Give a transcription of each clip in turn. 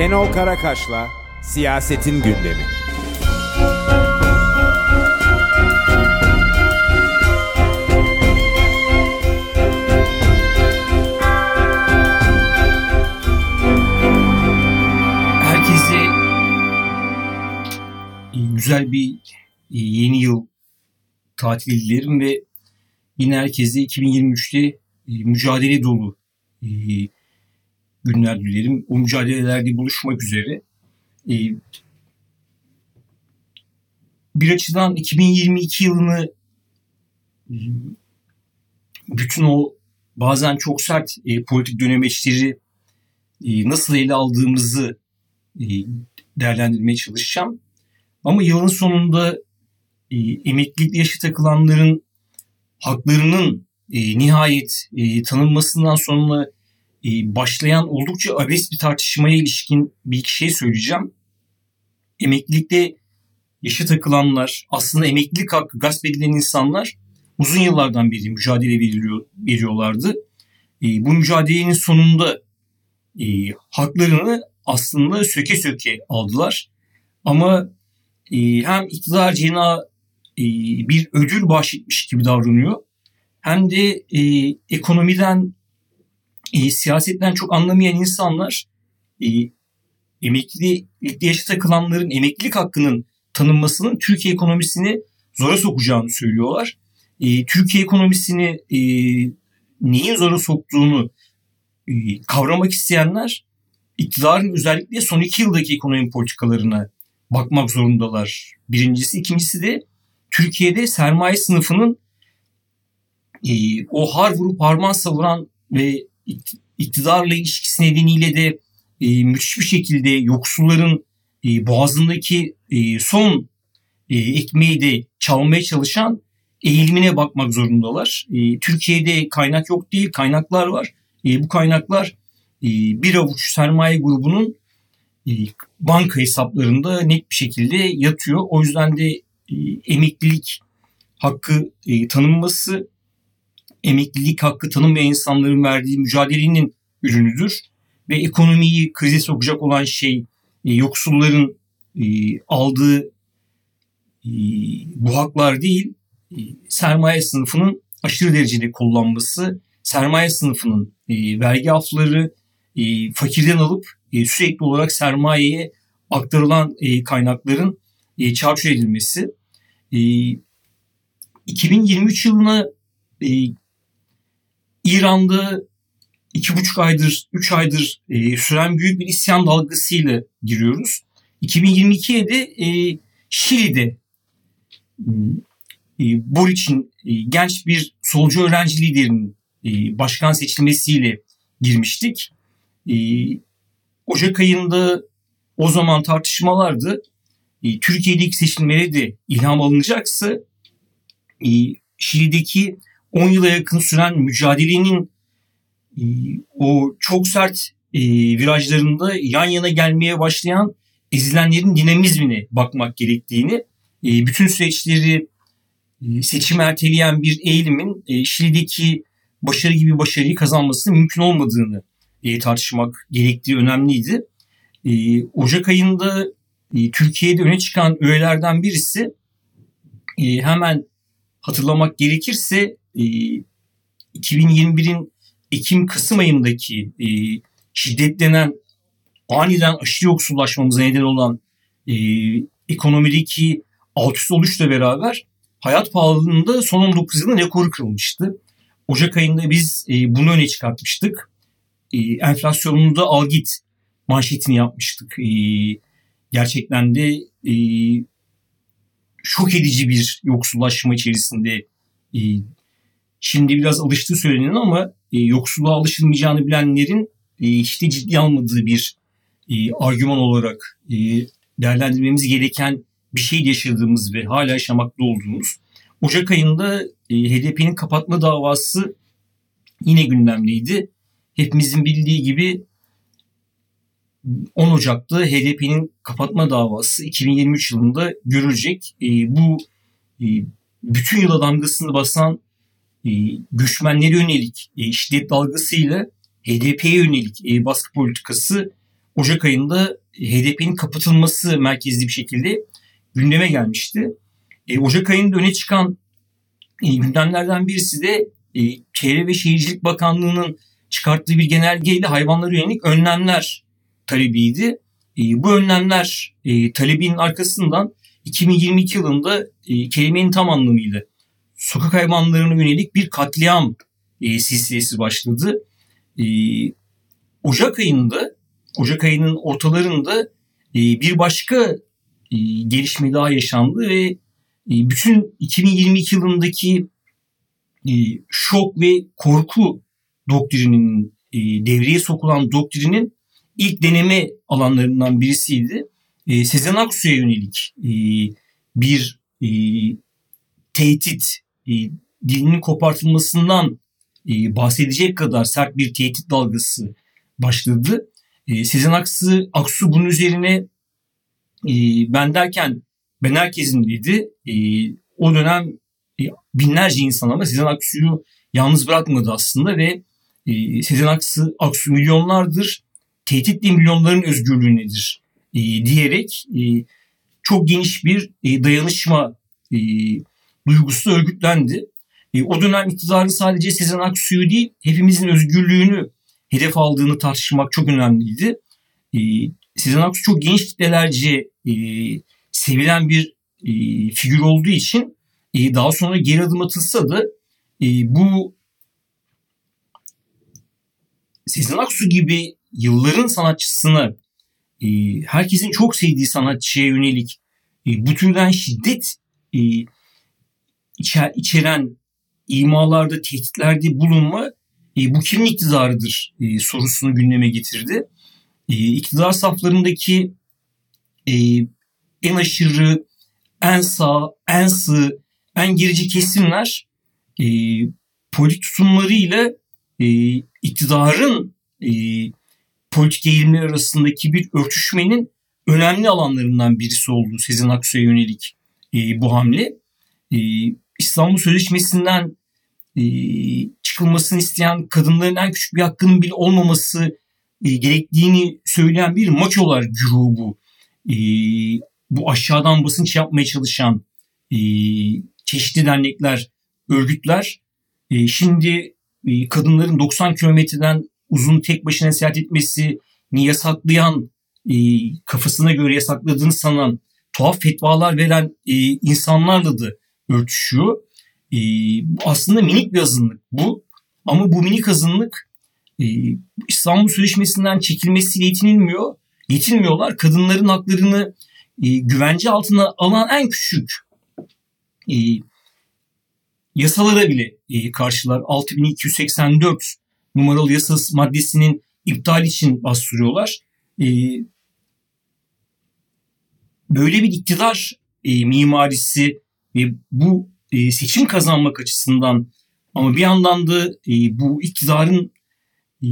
Şenol Karakaş'la Siyasetin Gündemi. Herkese e, güzel bir e, yeni yıl tatili dilerim ve yine herkese 2023'te e, mücadele dolu günler dilerim. O mücadelelerde buluşmak üzere. Bir açıdan 2022 yılını bütün o bazen çok sert politik dönemeçleri nasıl ele aldığımızı değerlendirmeye çalışacağım. Ama yılın sonunda e, emeklilik yaşı takılanların haklarının e, nihayet e, tanınmasından sonra e, başlayan oldukça abes bir tartışmaya ilişkin bir iki şey söyleyeceğim. Emeklilikte yaşı takılanlar, aslında emeklilik hakkı gasp edilen insanlar uzun yıllardan beri mücadele veriliyor, veriyorlardı. E, bu mücadelenin sonunda e, haklarını aslında söke söke aldılar. Ama e, hem iktidar cena e, bir ödül bahşetmiş gibi davranıyor. Hem de e, ekonomiden, e, siyasetten çok anlamayan insanlar e, emeklilik yaşa takılanların emeklilik hakkının tanınmasının Türkiye ekonomisini zora sokacağını söylüyorlar. E, Türkiye ekonomisini e, neyin zora soktuğunu e, kavramak isteyenler iktidarın özellikle son iki yıldaki ekonomi politikalarına bakmak zorundalar. Birincisi. ikincisi de Türkiye'de sermaye sınıfının e, o har vurup harman savuran ve iktidarla ilişkisi nedeniyle de e, müthiş bir şekilde yoksulların e, boğazındaki e, son e, ekmeği de çalmaya çalışan eğilimine bakmak zorundalar. E, Türkiye'de kaynak yok değil, kaynaklar var. E, bu kaynaklar e, bir avuç sermaye grubunun e, banka hesaplarında net bir şekilde yatıyor. O yüzden de e, emeklilik hakkı e, tanınması, emeklilik hakkı tanınmayan insanların verdiği mücadelenin ürünüdür. Ve ekonomiyi krize sokacak olan şey yoksulların aldığı bu haklar değil, sermaye sınıfının aşırı derecede kullanması, sermaye sınıfının vergi afları fakirden alıp e, sürekli olarak sermayeye aktarılan e, kaynakların e, çarçur edilmesi. 2023 yılına İran'da iki buçuk aydır, üç aydır süren büyük bir isyan dalgasıyla giriyoruz. 2022'ye de Şili'de Boric'in genç bir solcu öğrenci liderinin başkan seçilmesiyle girmiştik. Ocak ayında o zaman tartışmalardı. E, Türkiye'deki seçimlere de ilham alınacaksa e, Şili'deki 10 yıla yakın süren mücadelenin e, o çok sert e, virajlarında yan yana gelmeye başlayan ezilenlerin dinamizmine bakmak gerektiğini, e, bütün süreçleri e, seçim erteleyen bir eğilimin Şili'deki başarı gibi başarıyı kazanmasının mümkün olmadığını tartışmak gerektiği önemliydi. Ocak ayında Türkiye'de öne çıkan öğelerden birisi hemen hatırlamak gerekirse e, 2021'in Ekim-Kasım ayındaki e, şiddetlenen aniden aşırı yoksullaşmamıza neden olan e, ekonomideki alt üst oluşla beraber hayat pahalılığında son 19 yılın rekoru kırılmıştı. Ocak ayında biz e, bunu öne çıkartmıştık e, enflasyonunda al git manşetini yapmıştık. E, gerçekten de e, şok edici bir yoksullaşma içerisinde e, şimdi biraz alıştığı söylenen ama e, yoksulluğa alışılmayacağını bilenlerin e, hiç de ciddi almadığı bir e, argüman olarak e, değerlendirmemiz gereken bir şey yaşadığımız ve hala yaşamakta olduğumuz. Ocak ayında e, HDP'nin kapatma davası yine gündemdeydi hepimizin bildiği gibi 10 Ocak'ta HDP'nin kapatma davası 2023 yılında görülecek. E, bu e, bütün yıla damgasını basan göçmenlere yönelik e, şiddet dalgasıyla HDP'ye yönelik e, baskı politikası Ocak ayında HDP'nin kapatılması merkezli bir şekilde gündeme gelmişti. E, Ocak ayında öne çıkan gündemlerden birisi de Çevre ve Şehircilik Bakanlığı'nın çıkarttığı bir genelgeyle hayvanlara yönelik önlemler talebiydi. Bu önlemler talebinin arkasından 2022 yılında kelimenin tam anlamıyla sokak hayvanlarına yönelik bir katliam e, silsilesi başladı. E, Ocak ayında, Ocak ayının ortalarında e, bir başka e, gelişme daha yaşandı ve e, bütün 2022 yılındaki e, şok ve korku doktrinin e, devreye sokulan doktrinin ilk deneme alanlarından birisiydi. E, Sezen Aksu'ya yönelik e, bir e, tehdit, e, dilinin kopartılmasından e, bahsedecek kadar sert bir tehdit dalgası başladı. E, Sezen Aksu, Aksu bunun üzerine e, ben derken ben herkesin dedi. E, o dönem e, binlerce insan ama Sezen Aksu'yu yalnız bırakmadı aslında ve e, Sezen Aksu, Aksu milyonlardır tehditle milyonların özgürlüğü nedir e, diyerek e, çok geniş bir e, dayanışma e, duygusu örgütlendi. E, o dönem iktidarı sadece Sezen Aksu'yu değil hepimizin özgürlüğünü hedef aldığını tartışmak çok önemliydi. E, Sezen Aksu çok geniş kitlelerce e, sevilen bir e, figür olduğu için e, daha sonra geri adım atılsa da e, bu Sezen Aksu gibi yılların sanatçısını e, herkesin çok sevdiği sanatçıya yönelik e, bu türden şiddet e, içer, içeren imalarda, tehditlerde bulunma e, bu kimin iktidarıdır e, sorusunu gündeme getirdi. E, iktidar saflarındaki e, en aşırı, en sağ, en sığ, en gerici kesimler e, politik tutumlarıyla e, iktidarın e, politik eğilimler arasındaki bir örtüşmenin önemli alanlarından birisi oldu Sezen Aksu'ya yönelik e, bu hamle. E, İstanbul Sözleşmesi'nden e, çıkılmasını isteyen kadınların en küçük bir hakkının bile olmaması e, gerektiğini söyleyen bir maçolar grubu. E, bu aşağıdan basınç yapmaya çalışan e, çeşitli dernekler, örgütler e, şimdi e, kadınların 90 kilometreden uzun tek başına seyahat etmesini yasaklayan, e, kafasına göre yasakladığını sanan, tuhaf fetvalar veren e, insanlarla da örtüşüyor. E, aslında minik bir azınlık bu. Ama bu minik azınlık e, İstanbul Sözleşmesi'nden çekilmesiyle yetinilmiyor. Yetinmiyorlar. Kadınların haklarını e, güvence altına alan en küçük e, yasalara bile e, karşılar. 6284 numaralı yasası maddesinin iptal için bastırıyorlar. E, böyle bir iktidar e, mimarisi ve bu e, seçim kazanmak açısından ama bir yandan da e, bu iktidarın e,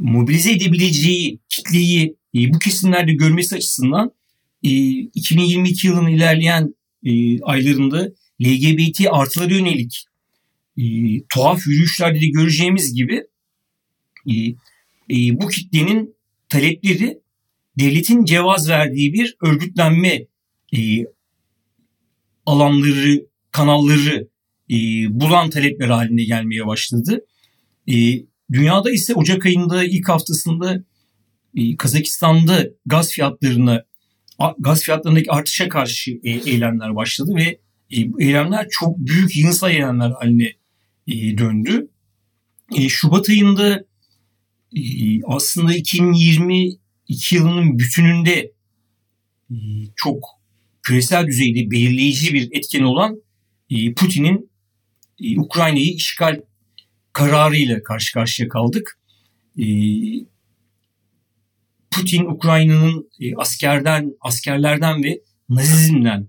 mobilize edebileceği kitleyi e, bu kesimlerde görmesi açısından e, 2022 yılının ilerleyen e, aylarında LGBT artıları yönelik e, tuhaf yürüyüşlerde de göreceğimiz gibi e, e, bu kitlenin talepleri devletin cevaz verdiği bir örgütlenme e, alanları, kanalları e, bulan talepler haline gelmeye başladı. E, dünyada ise Ocak ayında ilk haftasında e, Kazakistan'da gaz fiyatlarına gaz fiyatlarındaki artışa karşı e, eylemler başladı ve e, eylemler çok büyük yığınsal eylemler haline e, döndü. E, Şubat ayında e, aslında 2022 yılının bütününde e, çok küresel düzeyde belirleyici bir etken olan e, Putin'in e, Ukrayna'yı işgal kararıyla karşı karşıya kaldık. E, Putin Ukrayna'nın askerden, askerlerden ve Nazizmden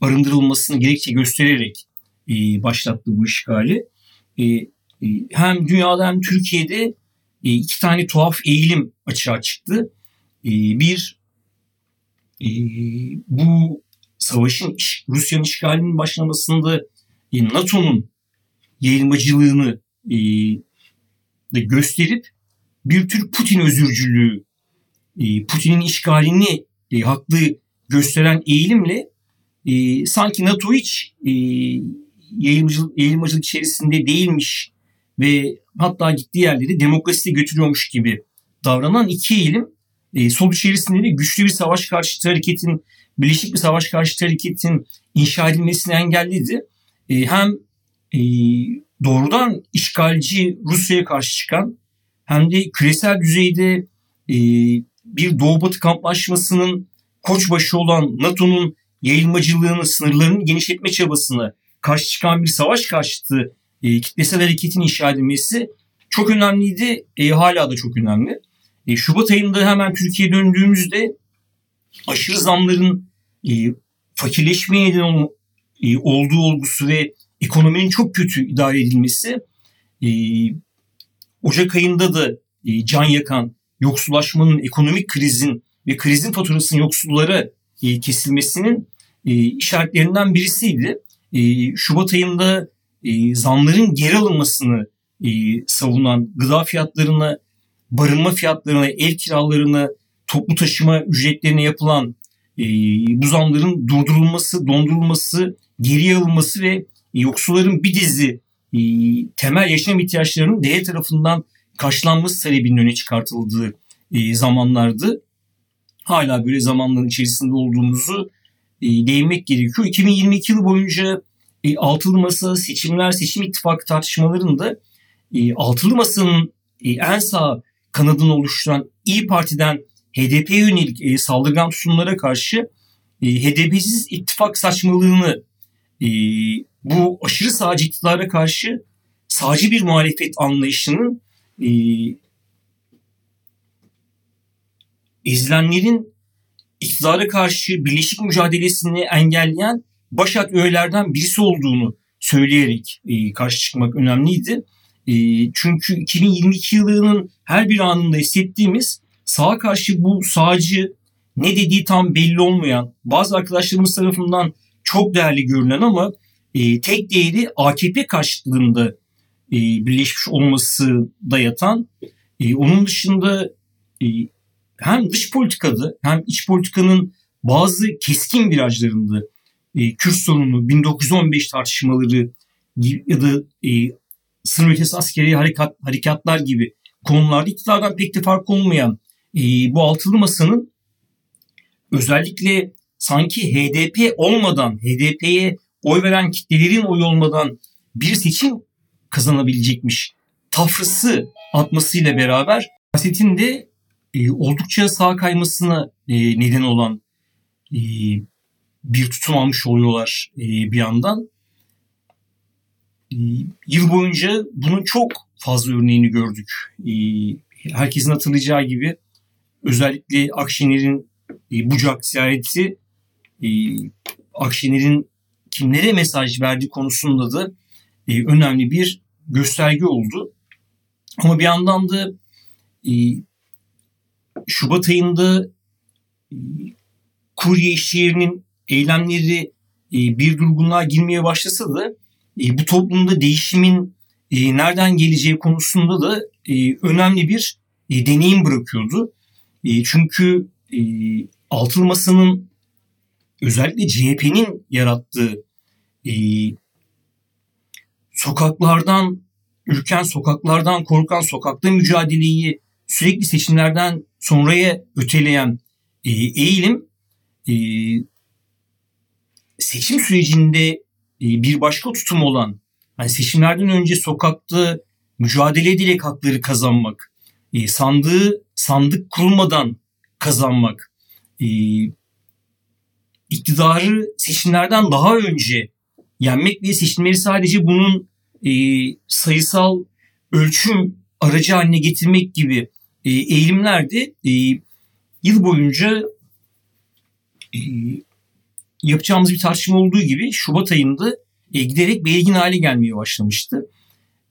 arındırılmasını gerekçe göstererek başlattı bu işgali. Hem dünyada hem Türkiye'de iki tane tuhaf eğilim açığa çıktı. Bir e, bu savaşın Rusya'nın işgalinin başlamasında e, NATO'nun yayılmacılığını e, gösterip bir tür Putin özürcülüğü e, Putin'in işgalini e, haklı gösteren eğilimle sanki NATO hiç e, yayılmacılık, yayılmacılık içerisinde değilmiş ve hatta gittiği yerleri demokrasi götürüyormuş gibi davranan iki eğilim e, sol içerisinde de güçlü bir savaş karşıtı hareketin, birleşik bir savaş karşıtı hareketin inşa edilmesini engelledi. E, hem e, doğrudan işgalci Rusya'ya karşı çıkan hem de küresel düzeyde e, bir Doğu Batı kamplaşmasının koçbaşı olan NATO'nun yayılmacılığını, sınırlarını genişletme çabasını karşı çıkan bir savaş karşıtı e, kitlesel hareketin inşa edilmesi çok önemliydi. E, hala da çok önemli. E, Şubat ayında hemen Türkiye'ye döndüğümüzde aşırı zamların e, fakirleşmeye neden e, olduğu olgusu ve ekonominin çok kötü idare edilmesi e, Ocak ayında da e, can yakan yoksullaşmanın, ekonomik krizin ve krizin faturasının yoksullara e, kesilmesinin e, işaretlerinden birisiydi. E, Şubat ayında e, zamların geri alınmasını e, savunan gıda fiyatlarına, barınma fiyatlarına, ev kiralarına, toplu taşıma ücretlerine yapılan e, bu zamların durdurulması, dondurulması, geriye alınması ve yoksulların bir dizi e, temel yaşam ihtiyaçlarının devlet tarafından karşılanması talebinin öne çıkartıldığı e, zamanlardı. Hala böyle zamanların içerisinde olduğumuzu e, değinmek gerekiyor. 2022 yılı boyunca e, altılı masa seçimler, seçim ittifakı tartışmalarında e, altılı masanın e, en sağ kanadını oluşturan İyi Parti'den HDP'ye yönelik e, saldırgan tutumlara karşı e, HDP'siz ittifak saçmalığını e, bu aşırı sağcı iktidara karşı sağcı bir muhalefet anlayışının e, ezilenlerin iktidara karşı birleşik mücadelesini engelleyen Başak öğelerden birisi olduğunu söyleyerek e, karşı çıkmak önemliydi. E, çünkü 2022 yılının her bir anında hissettiğimiz sağa karşı bu sağcı ne dediği tam belli olmayan bazı arkadaşlarımız tarafından çok değerli görülen ama e, tek değeri AKP karşıtlığında e, birleşmiş olması da yatan e, onun dışında e, hem dış politikada hem iç politikanın bazı keskin virajlarında e, Kürt sorunu, 1915 tartışmaları ya da e, sınır ötesi askeri harekat, harekatlar gibi konularda iktidardan pek de fark olmayan e, bu altılı masanın özellikle sanki HDP olmadan, HDP'ye oy veren kitlelerin oy olmadan bir seçim kazanabilecekmiş tafrısı atmasıyla beraber siyasetin de e, oldukça sağ kaymasına e, neden olan e, bir tutum almış oluyorlar e, bir yandan. E, yıl boyunca bunun çok fazla örneğini gördük. E, herkesin hatırlayacağı gibi özellikle Akşener'in e, Bucak ziyareti e, Akşener'in kimlere mesaj verdiği konusunda da e, önemli bir gösterge oldu. Ama bir yandan da Şubat ayında kurye işçilerinin eylemleri bir durgunluğa girmeye başlasa da e, bu toplumda değişimin e, nereden geleceği konusunda da e, önemli bir e, deneyim bırakıyordu. E, çünkü e, altılı özellikle CHP'nin yarattığı e, sokaklardan ürken sokaklardan korkan sokakta mücadeleyi sürekli seçimlerden sonraya öteleyen e, eğilim e, seçim sürecinde bir başka tutum olan hani seçimlerden önce sokakta mücadele edilerek hakları kazanmak, e, sandığı sandık kurulmadan kazanmak, e, iktidarı seçimlerden daha önce yenmek ve seçimleri sadece bunun sayısal ölçüm aracı haline getirmek gibi eğilimlerde yıl boyunca yapacağımız bir tartışma olduğu gibi Şubat ayında e, giderek belirgin hale gelmeye başlamıştı.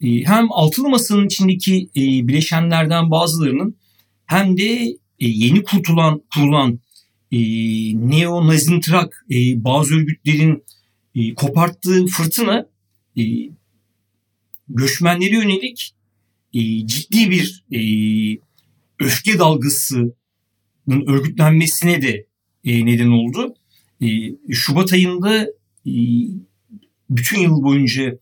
E, hem altılı masanın içindeki e, bileşenlerden bazılarının hem de e, yeni kurtulan kurulan e, neo-nazintrak e, bazı örgütlerin e, koparttığı fırtına e, göçmenlere yönelik e, ciddi bir e, öfke dalgası örgütlenmesine de e, neden oldu. E, Şubat ayında e, bütün yıl boyunca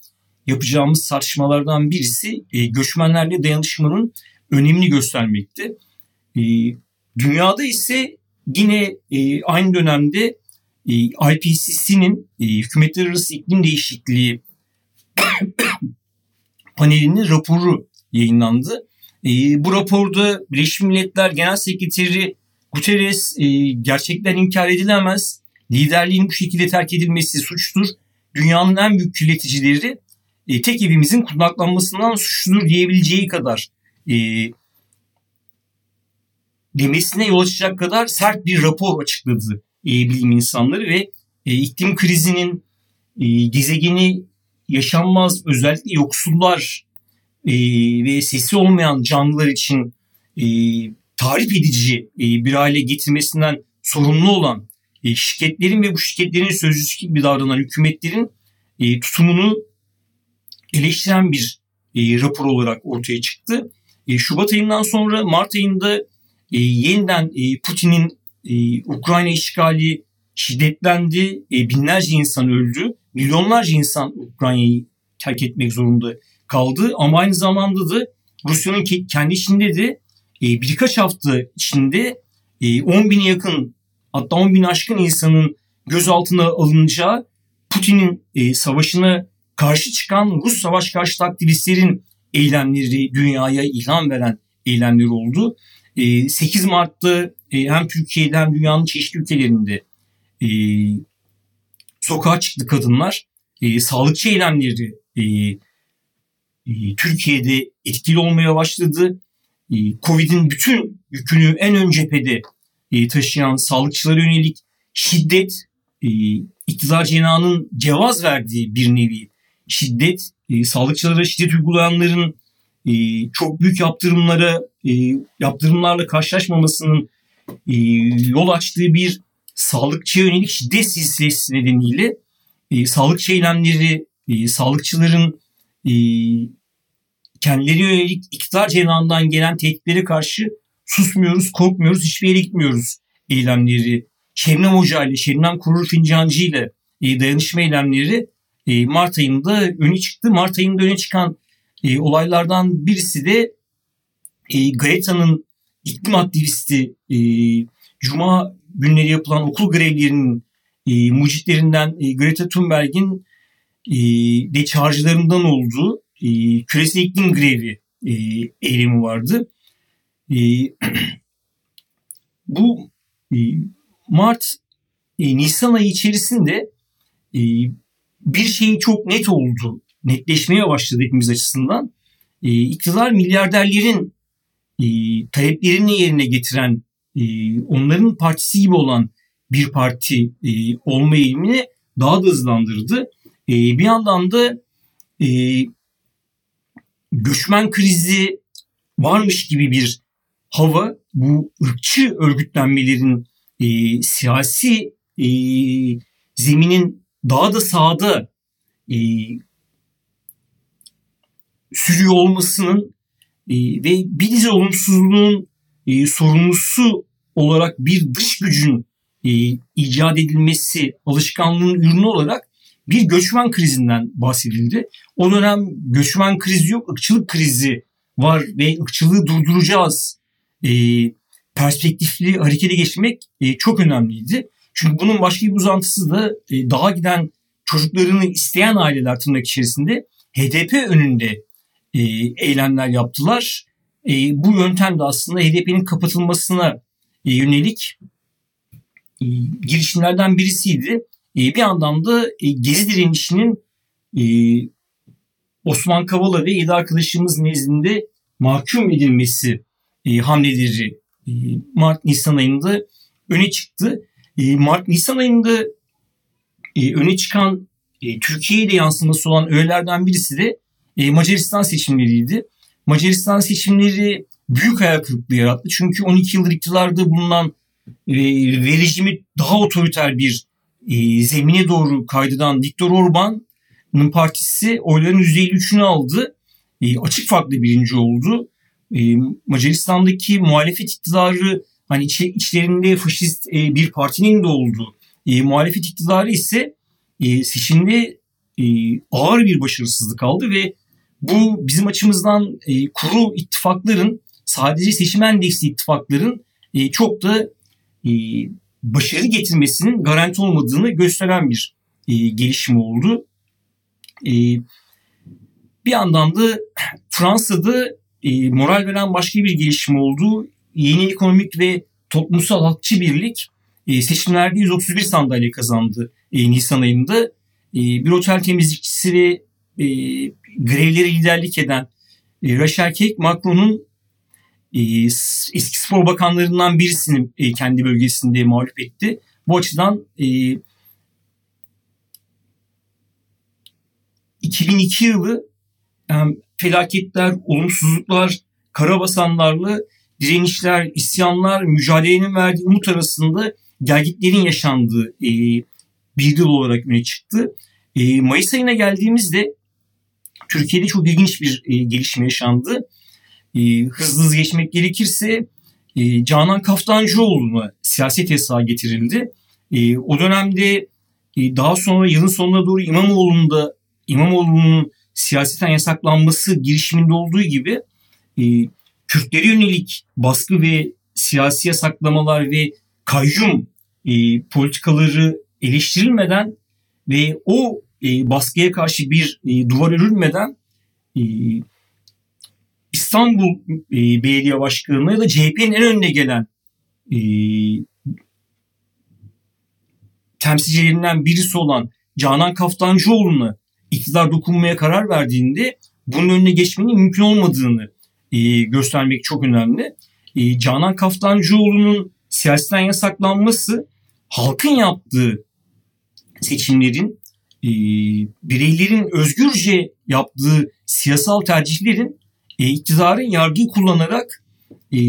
yapacağımız tartışmalardan birisi e, göçmenlerle dayanışmanın önemini göstermekti. E, dünyada ise yine aynı dönemde IPCC'nin e, Hükümetler Arası İklim Değişikliği panelinin raporu yayınlandı. Bu raporda Birleşmiş Milletler Genel Sekreteri Guterres e, gerçekten inkar edilemez. Liderliğin bu şekilde terk edilmesi suçtur. Dünyanın en büyük kirleticileri e, tek evimizin kundaklanmasından suçludur diyebileceği kadar e, demesine yol açacak kadar sert bir rapor açıkladı e, bilim insanları ve e, iklim krizinin e, gezegeni yaşanmaz özellikle yoksullar e, ve sesi olmayan canlılar için e, tarif edici e, bir hale getirmesinden sorumlu olan e, şirketlerin ve bu şirketlerin sözcüsü gibi davranan hükümetlerin e, tutumunu eleştiren bir e, rapor olarak ortaya çıktı. E, Şubat ayından sonra Mart ayında e, yeniden e, Putin'in e, Ukrayna işgali şiddetlendi. E, binlerce insan öldü. Milyonlarca insan Ukrayna'yı terk etmek zorunda kaldı. Ama aynı zamanda da Rusya'nın kendi içinde de e, birkaç hafta içinde e, 10 bin yakın hatta 10 bin aşkın insanın gözaltına alınacağı Putin'in e, savaşına karşı çıkan Rus savaş karşıtı aktivistlerin eylemleri dünyaya ilham veren eylemleri oldu. 8 Mart'ta hem Türkiye'de hem dünyanın çeşitli ülkelerinde sokağa çıktı kadınlar. Sağlıkçı eylemleri Türkiye'de etkili olmaya başladı. Covid'in bütün yükünü en ön cephede taşıyan sağlıkçılara yönelik şiddet, iktidar cenahının cevaz verdiği bir nevi şiddet, sağlıkçılara şiddet uygulayanların çok büyük yaptırımlara yaptırımlarla karşılaşmamasının yol açtığı bir sağlıkçıya yönelik şiddet silsilesi nedeniyle sağlıkçı eylemleri, sağlıkçıların kendileri yönelik iktidar cenahından gelen tehditlere karşı susmuyoruz, korkmuyoruz, hiçbir yere gitmiyoruz eylemleri. Şebnem Hoca ile, Şebnem Kurur Fincancı ile e, dayanışma eylemleri e, Mart ayında öne çıktı. Mart ayında öne çıkan e, olaylardan birisi de e, Gaeta'nın iklim aktivisti e, Cuma günleri yapılan okul grevlerinin e, mucitlerinden e, Greta Thunberg'in e, de çağrıcılarından olduğu e, küresel iklim grevi e, eylemi vardı. E, bu e, Mart e, Nisan ayı içerisinde e, bir şeyi çok net oldu. Netleşmeye başladı hepimiz açısından. E, iktidar milyarderlerin e, taleplerini yerine getiren e, onların partisi gibi olan bir parti e, olma eğilimini daha da hızlandırdı. E, bir yandan da e, göçmen krizi varmış gibi bir hava bu ırkçı örgütlenmelerin e, siyasi e, zeminin daha da sağda e, sürüyor olmasının e, ve bir dizi olumsuzluğun e, sorumlusu olarak bir dış gücün e, icat edilmesi alışkanlığın ürünü olarak bir göçmen krizinden bahsedildi. O dönem göçmen krizi yok, ırkçılık krizi var ve ırkçılığı durduracağız e, perspektifli harekete geçmek e, çok önemliydi. Çünkü bunun başka bir uzantısı da e, daha giden çocuklarını isteyen aileler tırnak içerisinde HDP önünde e, eylemler yaptılar. E, bu yöntem de aslında HDP'nin kapatılmasına e, yönelik e, girişimlerden birisiydi. E, bir yandan da e, Gezi direnişinin e, Osman Kavala ve yedi arkadaşımız nezdinde mahkum edilmesi e, hamleleri e, Mart-Nisan ayında öne çıktı. E, Mart-Nisan ayında e, öne çıkan e, Türkiye'ye de yansıması olan öğelerden birisi de e, Macaristan seçimleriydi. Macaristan seçimleri büyük hayal kırıklığı yarattı. Çünkü 12 yıldır iktidarda bulunan e, rejimi daha otoriter bir e, zemine doğru kaydıran Viktor Orban'ın partisi oyların %53'ünü aldı. E, açık farklı birinci oldu. E, Macaristan'daki muhalefet iktidarı hani iç, içlerinde faşist e, bir partinin de olduğu e, muhalefet iktidarı ise e, seçimde e, ağır bir başarısızlık aldı ve bu bizim açımızdan e, kuru ittifakların sadece seçim endeksli ittifakların e, çok da e, başarı getirmesinin garanti olmadığını gösteren bir e, gelişim oldu. E, bir yandan da Fransa'da e, moral veren başka bir gelişim oldu. Yeni ekonomik ve toplumsal halkçı birlik e, seçimlerde 131 sandalye kazandı e, Nisan ayında. E, bir otel temizlikçisi ve e, grevleri liderlik eden e, Rachel Keck Macron'un e, eski spor bakanlarından birisini e, kendi bölgesinde mağlup etti. Bu açıdan e, 2002 yılı felaketler, olumsuzluklar, karabasanlarla direnişler, isyanlar, mücadelenin verdiği umut arasında gelgitlerin yaşandığı e, bir yıl olarak öne çıktı. E, Mayıs ayına geldiğimizde Türkiye'de çok ilginç bir e, gelişme yaşandı. E, hızlı hızlı geçmek gerekirse e, Canan Kaftancıoğlu'na siyaset yasağı getirildi. E, o dönemde e, daha sonra yılın sonuna doğru İmamoğlu'nda İmamoğlu'nun siyaseten yasaklanması girişiminde olduğu gibi e, Kürtlere yönelik baskı ve siyasi yasaklamalar ve kayyum e, politikaları eleştirilmeden ve o e, baskıya karşı bir e, duvar örülmeden e, İstanbul e, Belediye Başkanı ya da CHP'nin en önüne gelen e, temsilcilerinden birisi olan Canan Kaftancıoğlu'na iktidar dokunmaya karar verdiğinde bunun önüne geçmenin mümkün olmadığını e, göstermek çok önemli. E, Canan Kaftancıoğlu'nun siyasetten yasaklanması halkın yaptığı seçimlerin e, bireylerin özgürce yaptığı siyasal tercihlerin e, iktidarın yargıyı kullanarak e,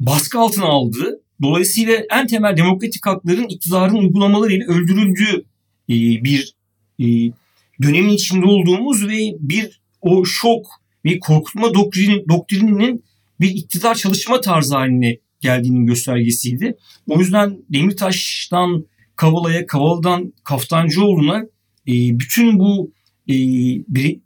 baskı altına aldığı dolayısıyla en temel demokratik hakların iktidarın uygulamalarıyla öldürüldüğü e, bir e, dönemin içinde olduğumuz ve bir o şok ve korkutma doktrini, doktrininin bir iktidar çalışma tarzı haline geldiğinin göstergesiydi. O yüzden Demirtaş'tan Kavala'ya, Kavala'dan Kaftancıoğlu'na e, bütün bu e, bir,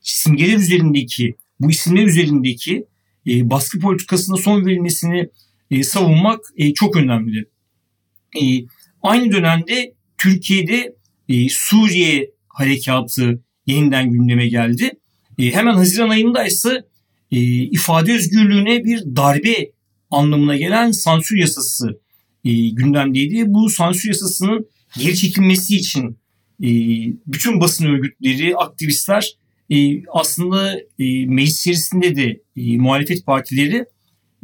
simgeler üzerindeki, bu isimler üzerindeki e, baskı politikasına son verilmesini e, savunmak e, çok önemli. E, aynı dönemde Türkiye'de e, Suriye harekatı yeniden gündeme geldi. E, hemen Haziran ayında ise e, ifade özgürlüğüne bir darbe anlamına gelen sansür yasası e, gündemdeydi. Bu sansür yasasının geri çekilmesi için e, bütün basın örgütleri, aktivistler e, aslında e, meclis içerisinde de e, muhalefet partileri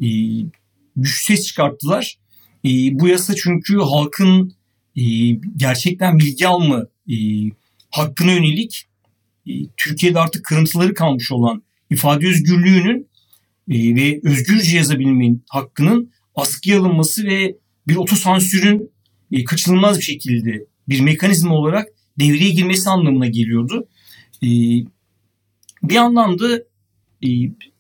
e, güç ses çıkarttılar. E, bu yasa çünkü halkın e, gerçekten bilgi alma e, hakkına yönelik e, Türkiye'de artık kırıntıları kalmış olan ifade özgürlüğünün e, ve özgürce yazabilmenin hakkının askıya alınması ve bir otosansürün e, kaçınılmaz bir şekilde bir mekanizma olarak devreye girmesi anlamına geliyordu. E, bir yandan da e,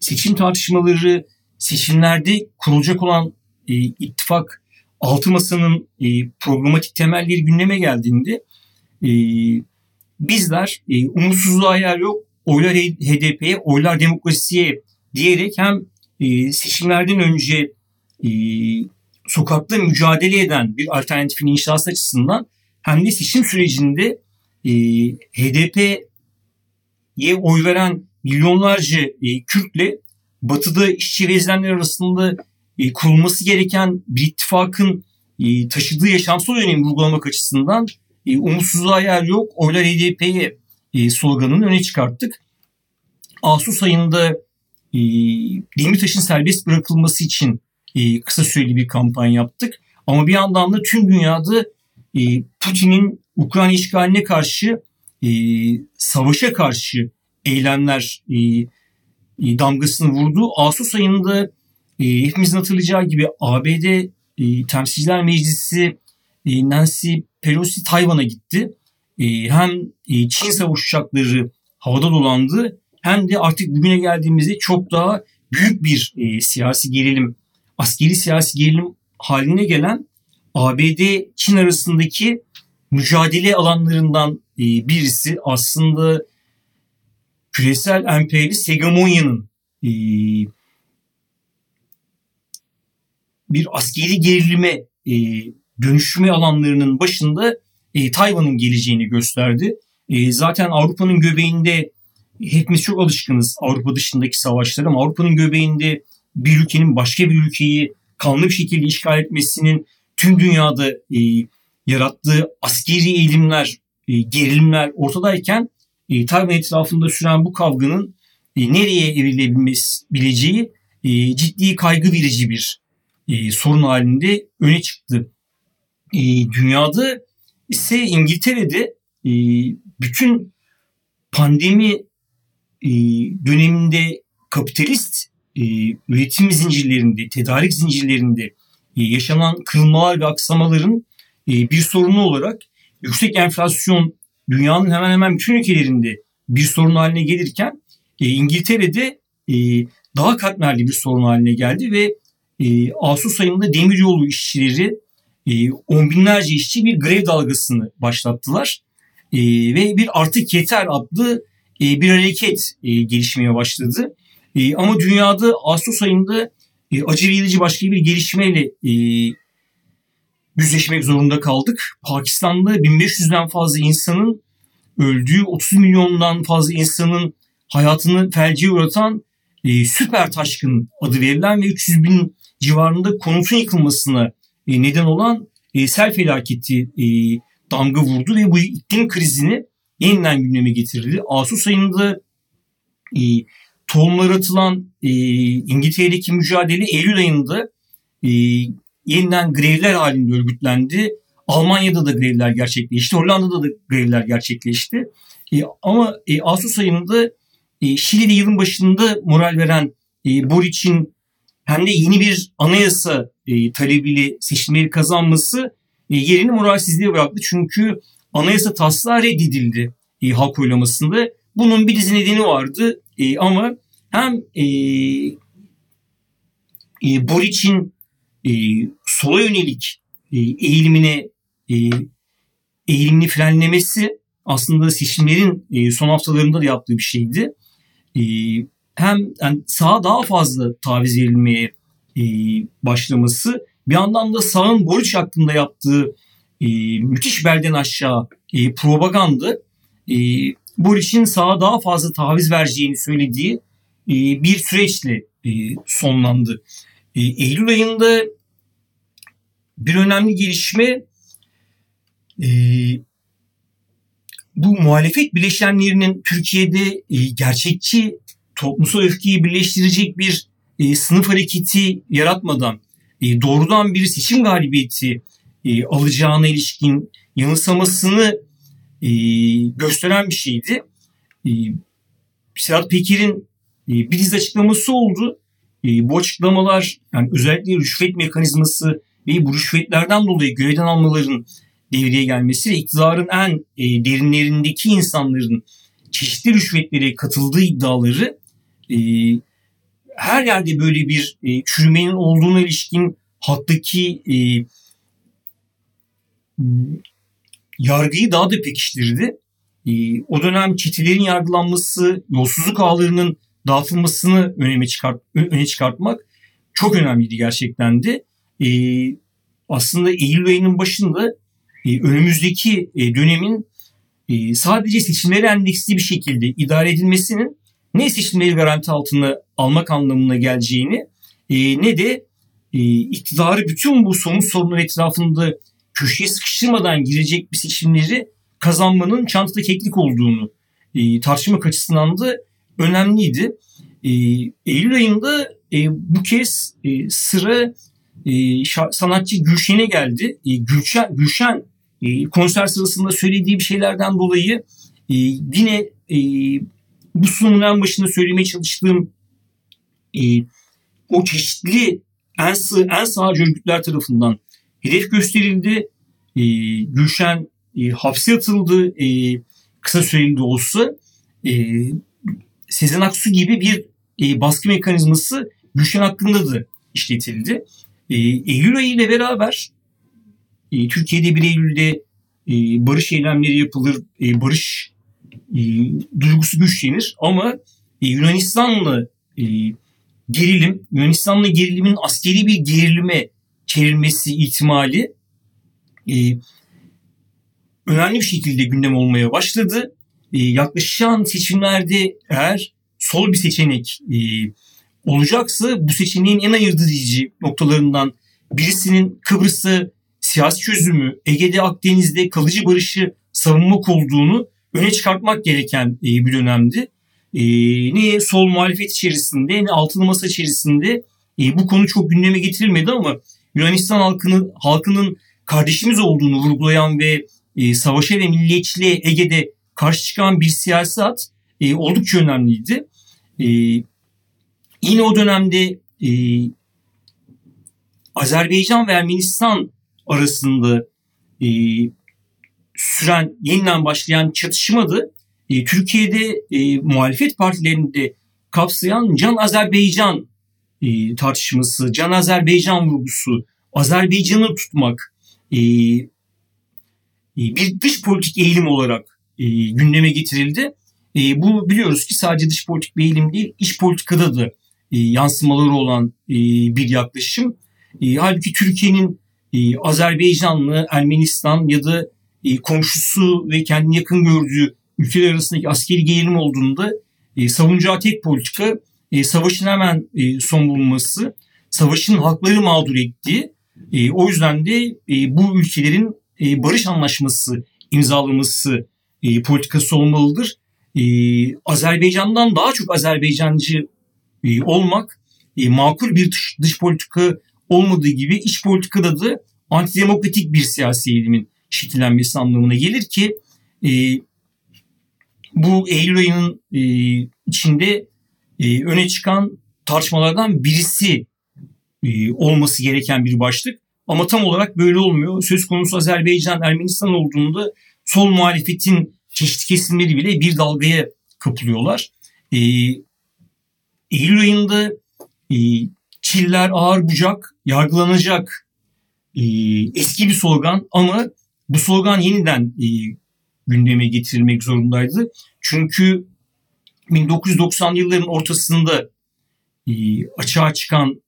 seçim tartışmaları, seçimlerde kurulacak olan e, ittifak altı masanın e, programatik temelleri gündeme geldiğinde e, bizler e, umutsuzluğa yer yok, oylar HDP'ye, oylar demokrasiye diyerek hem e, seçimlerden önce e, sokakta mücadele eden bir alternatifin inşası açısından hem de seçim sürecinde e, HDP'ye oy veren milyonlarca e, Kürtle batıda işçi ve arasında e, kurulması gereken bir ittifakın e, taşıdığı yaşamsal önemi vurgulamak açısından e, umutsuzluğa yer yok. Oylar HDP'ye e, sloganını öne çıkarttık. Ağustos ayında e, Demirtaş'ın serbest bırakılması için e, kısa süreli bir kampanya yaptık. Ama bir yandan da tüm dünyada e, Putin'in Ukrayna işgaline karşı e, savaşa karşı eylemler e, e, damgasını vurdu. Ağustos ayında e, hepimizin hatırlayacağı gibi ABD e, Temsilciler Meclisi e, Nancy Pelosi Tayvan'a gitti. E, hem e, Çin savaş uçakları havada dolandı hem de artık bugüne geldiğimizde çok daha büyük bir e, siyasi gerilim askeri siyasi gerilim haline gelen ABD-Çin arasındaki mücadele alanlarından e, birisi aslında küresel emperyalist hegemonyanın e, bir askeri gerilime e, dönüşme alanlarının başında e, Tayvan'ın geleceğini gösterdi. E, zaten Avrupa'nın göbeğinde hepimiz çok alışkınız Avrupa dışındaki savaşlara ama Avrupa'nın göbeğinde bir ülkenin başka bir ülkeyi kanlı bir şekilde işgal etmesinin tüm dünyada e, yarattığı askeri eğilimler, e, gerilimler ortadayken e, Tayvan etrafında süren bu kavganın e, nereye evrilebileceği e, ciddi kaygı verici bir e, sorun halinde öne çıktı. E, dünyada ise İngiltere'de e, bütün pandemi e, döneminde kapitalist e, üretim zincirlerinde, tedarik zincirlerinde e, yaşanan kırılmalar ve aksamaların e, bir sorunu olarak yüksek enflasyon dünyanın hemen hemen bütün ülkelerinde bir sorun haline gelirken e, İngiltere'de e, daha katmerli bir sorun haline geldi ve e, Ağustos ayında demiryolu işçileri e, on binlerce işçi bir grev dalgasını başlattılar. E, ve bir artık yeter adlı e, bir hareket e, gelişmeye başladı. E, ama dünyada Ağustos ayında e, acı verici başka bir gelişmeyle e, yüzleşmek zorunda kaldık. Pakistan'da 1500'den fazla insanın öldüğü, 30 milyondan fazla insanın hayatını felciye uğratan e, süper taşkın adı verilen ve 300 bin civarında konutun yıkılmasına e, neden olan e, sel felaketi e, damga vurdu ve bu iklim krizini yeniden gündeme getirildi. Ağustos ayında e, tohumlar atılan e, İngiltere'deki mücadele Eylül ayında e, yeniden grevler halinde örgütlendi. Almanya'da da grevler gerçekleşti. Hollanda'da da grevler gerçekleşti. E, ama e, Ağustos ayında e, Şili'de yılın başında moral veren e, Boric'in hem de yeni bir anayasa e, talebiyle seçimleri kazanması e, yerini moralsizliğe bıraktı. Çünkü anayasa taslağı reddedildi e, halk oylamasında. Bunun bir dizi nedeni vardı e, ama hem e, e, Boric'in e, sola yönelik e, eğilimine e, eğilimini frenlemesi aslında seçimlerin e, son haftalarında da yaptığı bir şeydi. E, hem yani sağa daha fazla taviz verilmeye e, başlaması bir yandan da sağın Boric hakkında yaptığı e, müthiş belden aşağı e, propaganda e, Boric'in sağa daha fazla taviz vereceğini söylediği e, bir süreçle e, sonlandı. E, Eylül ayında bir önemli gelişme e, bu muhalefet bileşenlerinin Türkiye'de e, gerçekçi toplumsal öfkeyi birleştirecek bir e, sınıf hareketi yaratmadan e, doğrudan bir seçim galibiyeti e, alacağına ilişkin yanılsamasını e, gösteren bir şeydi. E, Serhat Peker'in e, bir dizi açıklaması oldu. E, bu açıklamalar yani özellikle rüşvet mekanizması ve bu rüşvetlerden dolayı görevden almaların devreye gelmesi ve iktidarın en e, derinlerindeki insanların çeşitli rüşvetlere katıldığı iddiaları e, her yerde böyle bir e, çürümenin olduğuna ilişkin hattaki e, yargıyı daha da pekiştirdi. E, o dönem çetelerin yargılanması, yolsuzluk ağlarının dağıtılmasını öneme çıkart, öne çıkartmak çok önemliydi gerçekten de. E, aslında Eylül ayının başında e, önümüzdeki e, dönemin e, sadece seçimleri endeksli bir şekilde idare edilmesinin ne seçimleri garanti altına almak anlamına geleceğini e, ne de e, iktidarı bütün bu somut sorunlar etrafında köşeye sıkıştırmadan girecek bir seçimleri kazanmanın çantada keklik olduğunu e, tartışmak açısından da önemliydi. E, Eylül ayında e, bu kez e, sıra e, sanatçı Gülşen'e geldi. E, Gülşen, Gülşen e, konser sırasında söylediği bir şeylerden dolayı e, yine e, bu sunumun en başında söylemeye çalıştığım e, o çeşitli en, sığ, en sağcı örgütler tarafından hedef gösterildi. E, Gülşen e, hapse atıldı e, kısa süreli de olsa. E, Sezen Aksu gibi bir e, baskı mekanizması Gülşen hakkındadır. işletildi. E, Eylül ayı ile beraber e, Türkiye'de 1 Eylül'de e, barış eylemleri yapılır, e, barış e, duygusu güçlenir ama e, Yunanistan'la e, gerilim, Yunanistan'la gerilimin askeri bir gerilime çevrilmesi ihtimali e, önemli bir şekilde gündem olmaya başladı. E, yaklaşan seçimlerde eğer sol bir seçenek e, olacaksa bu seçeneğin en ayırtıcı noktalarından birisinin Kıbrıs'ta siyasi çözümü, Ege'de Akdeniz'de kalıcı barışı savunmak olduğunu öne çıkartmak gereken e, bir dönemdi. E, ne sol muhalefet içerisinde ne altılı masa içerisinde e, bu konu çok gündeme getirilmedi ama Yunanistan halkının halkının kardeşimiz olduğunu vurgulayan ve savaşa ve milliyetçiliğe Ege'de karşı çıkan bir siyasat e, oldukça önemliydi. Yine o dönemde Azerbaycan ve Ermenistan arasında süren yeniden başlayan çatışmadı. E, Türkiye'de e, muhalefet partilerinde kapsayan Can Azerbaycan e, tartışması, Can Azerbaycan vurgusu, Azerbaycan'ı tutmak e, e, bir dış politik eğilim olarak e, gündeme getirildi. E, bu biliyoruz ki sadece dış politik bir eğilim değil, iç politikada da e, yansımaları olan e, bir yaklaşım. E, halbuki Türkiye'nin e, Azerbaycanlı, Ermenistan ya da e, komşusu ve kendini yakın gördüğü ülkeler arasındaki askeri gerilim olduğunda e, savunacağı tek politika e, savaşın hemen e, son bulunması, savaşın halkları mağdur ettiği, e, o yüzden de e, bu ülkelerin e, barış anlaşması imzalaması e, politikası olmalıdır. E, Azerbaycan'dan daha çok Azerbaycancı e, olmak e, makul bir dış, dış politika olmadığı gibi iç politikada da antidemokratik bir siyasi eğilimin şekillenmesi anlamına gelir ki e, bu Eylül ayının e, içinde e, öne çıkan tartışmalardan birisi e, olması gereken bir başlık. Ama tam olarak böyle olmuyor. Söz konusu Azerbaycan, Ermenistan olduğunda sol muhalefetin çeşitli kesimleri bile bir dalgaya kapılıyorlar. E, Eylül ayında e, Çiller ağır bucak, yargılanacak e, eski bir slogan ama bu slogan yeniden e, gündeme getirilmek zorundaydı. Çünkü 1990 yılların ortasında e, açığa çıkan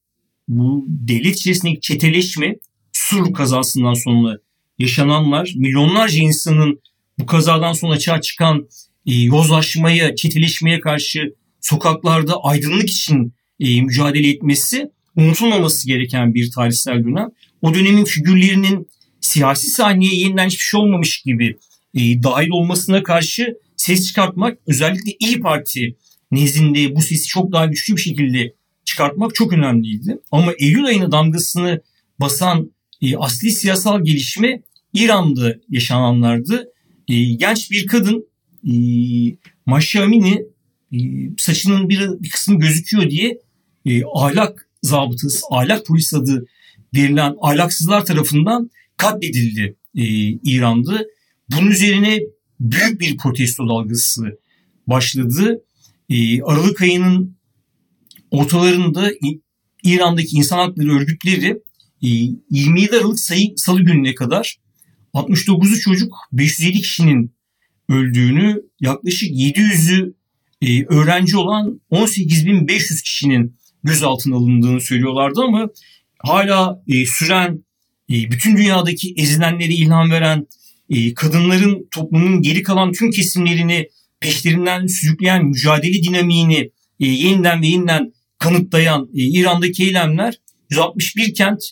bu devlet içerisindeki çeteleşme Sur kazasından sonra yaşananlar, milyonlarca insanın bu kazadan sonra açığa çıkan e, yozlaşmaya, çeteleşmeye karşı sokaklarda aydınlık için e, mücadele etmesi unutulmaması gereken bir tarihsel dönem. O dönemin figürlerinin siyasi sahneye yeniden hiçbir şey olmamış gibi e, dahil olmasına karşı ses çıkartmak özellikle İyi Parti nezdinde bu sesi çok daha güçlü bir şekilde çıkartmak çok önemliydi. Ama Eylül ayına damgasını basan e, asli siyasal gelişme İran'da yaşananlardı. E, genç bir kadın e, Maşa Amini e, saçının bir, bir kısmı gözüküyor diye e, ahlak zabıtası, ahlak polis adı verilen ahlaksızlar tarafından katledildi e, İran'da. Bunun üzerine büyük bir protesto dalgası başladı. E, Aralık ayının ortalarında İran'daki insan hakları örgütleri e, 27 Aralık sayı, salı gününe kadar 69'u çocuk 507 kişinin öldüğünü yaklaşık 700'ü e, öğrenci olan 18.500 kişinin gözaltına alındığını söylüyorlardı ama hala e, süren e, bütün dünyadaki ezilenleri ilham veren e, kadınların toplumun geri kalan tüm kesimlerini peşlerinden sürükleyen mücadele dinamiğini e, yeniden ve yeniden kanıtlayan e, İran'daki eylemler 161 kent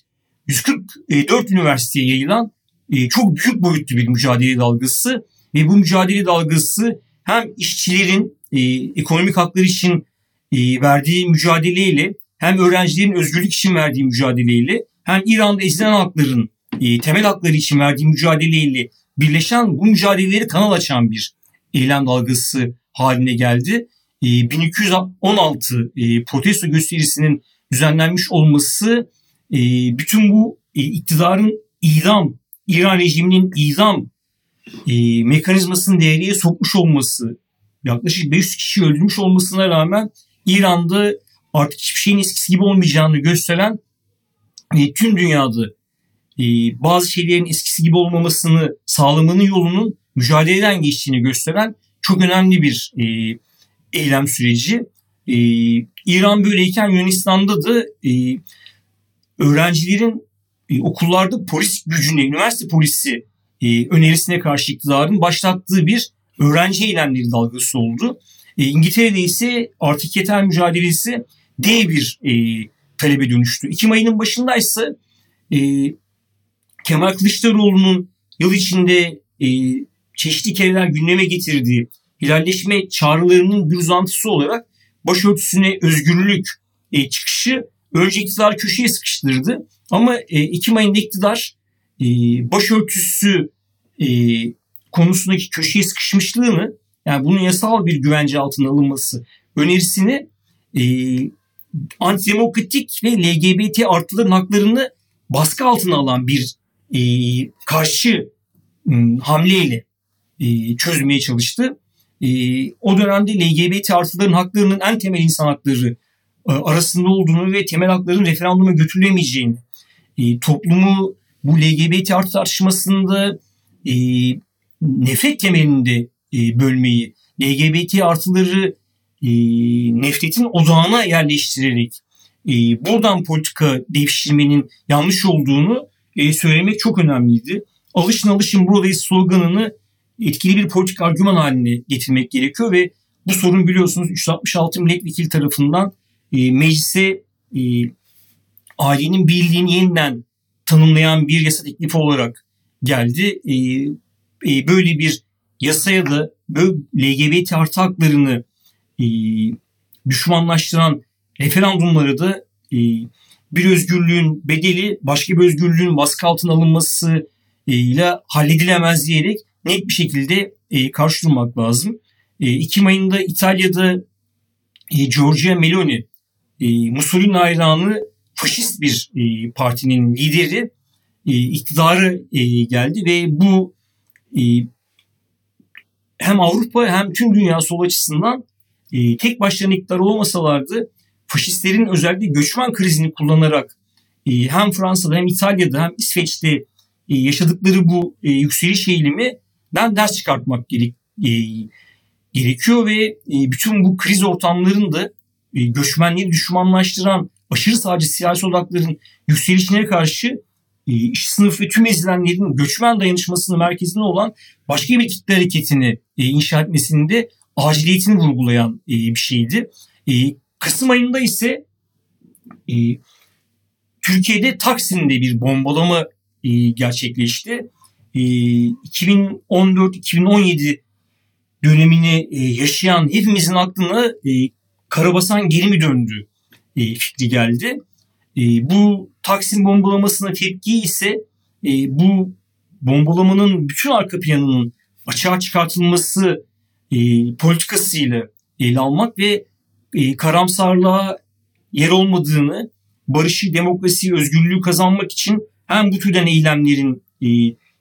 144 üniversiteye yayılan e, çok büyük boyutlu bir mücadele dalgası ve bu mücadele dalgası hem işçilerin e, ekonomik hakları için e, verdiği mücadeleyle hem öğrencilerin özgürlük için verdiği mücadeleyle hem İran'da ezilen halkların e, temel hakları için verdiği mücadeleyle birleşen bu mücadeleleri kanal açan bir eylem dalgası haline geldi. E, 1216 e, protesto gösterisinin düzenlenmiş olması e, bütün bu e, iktidarın idam, İran rejiminin idam e, mekanizmasını devreye sokmuş olması, yaklaşık 500 kişi öldürmüş olmasına rağmen İran'da artık hiçbir şeyin eskisi gibi olmayacağını gösteren e, tüm dünyada e, bazı şeylerin eskisi gibi olmamasını sağlamanın yolunun mücadeleden geçtiğini gösteren çok önemli bir e, eylem süreci. E, İran böyleyken Yunanistan'da da e, öğrencilerin e, okullarda polis gücüne, üniversite polisi e, önerisine karşı iktidarın başlattığı bir öğrenci eylemleri dalgası oldu. E, İngiltere'de ise artık yeter mücadelesi dev bir e, talebe dönüştü. Ekim ayının başındaysa e, Kemal Kılıçdaroğlu'nun yıl içinde e, çeşitli kereler gündeme getirdiği hilalleşme çağrılarının bir uzantısı olarak başörtüsüne özgürlük e, çıkışı önce iktidar köşeye sıkıştırdı. Ama e, Ekim ayında iktidar e, başörtüsü e, konusundaki köşeye sıkışmışlığını yani bunun yasal bir güvence altına alınması önerisini e, antidemokratik ve LGBT artıların haklarını baskı altına alan bir e, karşı e, hamleyle e, çözmeye çalıştı. E, o dönemde LGBT artıların haklarının en temel insan hakları e, arasında olduğunu ve temel hakların referanduma götürülemeyeceğini, e, toplumu bu LGBT artı tartışmasında e, nefret temelinde e, bölmeyi, LGBT artıları e, nefretin odağına yerleştirerek e, buradan politika devşirmenin yanlış olduğunu e, söylemek çok önemliydi. Alışın alışın buradayız sloganını etkili bir politik argüman haline getirmek gerekiyor ve bu sorun biliyorsunuz 366 milletvekili tarafından e, meclise e, ailenin birliğini yeniden tanımlayan bir yasa teklifi olarak geldi. E, e, böyle bir yasaya da LGBT artı haklarını e, düşmanlaştıran referandumları da e, bir özgürlüğün bedeli başka bir özgürlüğün baskı altına alınması ile halledilemez diyerek net bir şekilde e, karşı durmak lazım. E, Ekim ayında İtalya'da e, Giorgia Meloni, e, Mussolini hayranı faşist bir e, partinin lideri e, iktidarı e, geldi ve bu e, hem Avrupa hem tüm dünya sol açısından e, tek başlarına iktidar olmasalardı faşistlerin özellikle göçmen krizini kullanarak e, hem Fransa'da hem İtalya'da hem İsveç'te e, yaşadıkları bu e, yükseliş eğiliminden ders çıkartmak gerek, e, gerekiyor ve e, bütün bu kriz ortamlarında e, göçmenleri düşmanlaştıran aşırı sağcı siyasi odakların yükselişine karşı e, iş sınıf ve tüm ezilenlerin göçmen dayanışmasının merkezinde olan başka bir kitle hareketini e, inşa etmesinde aciliyetini vurgulayan e, bir şeydi. E, Kasım ayında ise e, Türkiye'de Taksim'de bir bombalama e, gerçekleşti. E, 2014-2017 dönemini e, yaşayan hepimizin aklına e, Karabasan geri mi döndü e, fikri geldi. E, bu Taksim bombalamasına tepki ise e, bu bombalamanın bütün arka planının açığa çıkartılması e, politikasıyla ele almak ve e, karamsarlığa yer olmadığını, barışı, demokrasiyi, özgürlüğü kazanmak için hem bu türden eylemlerin e,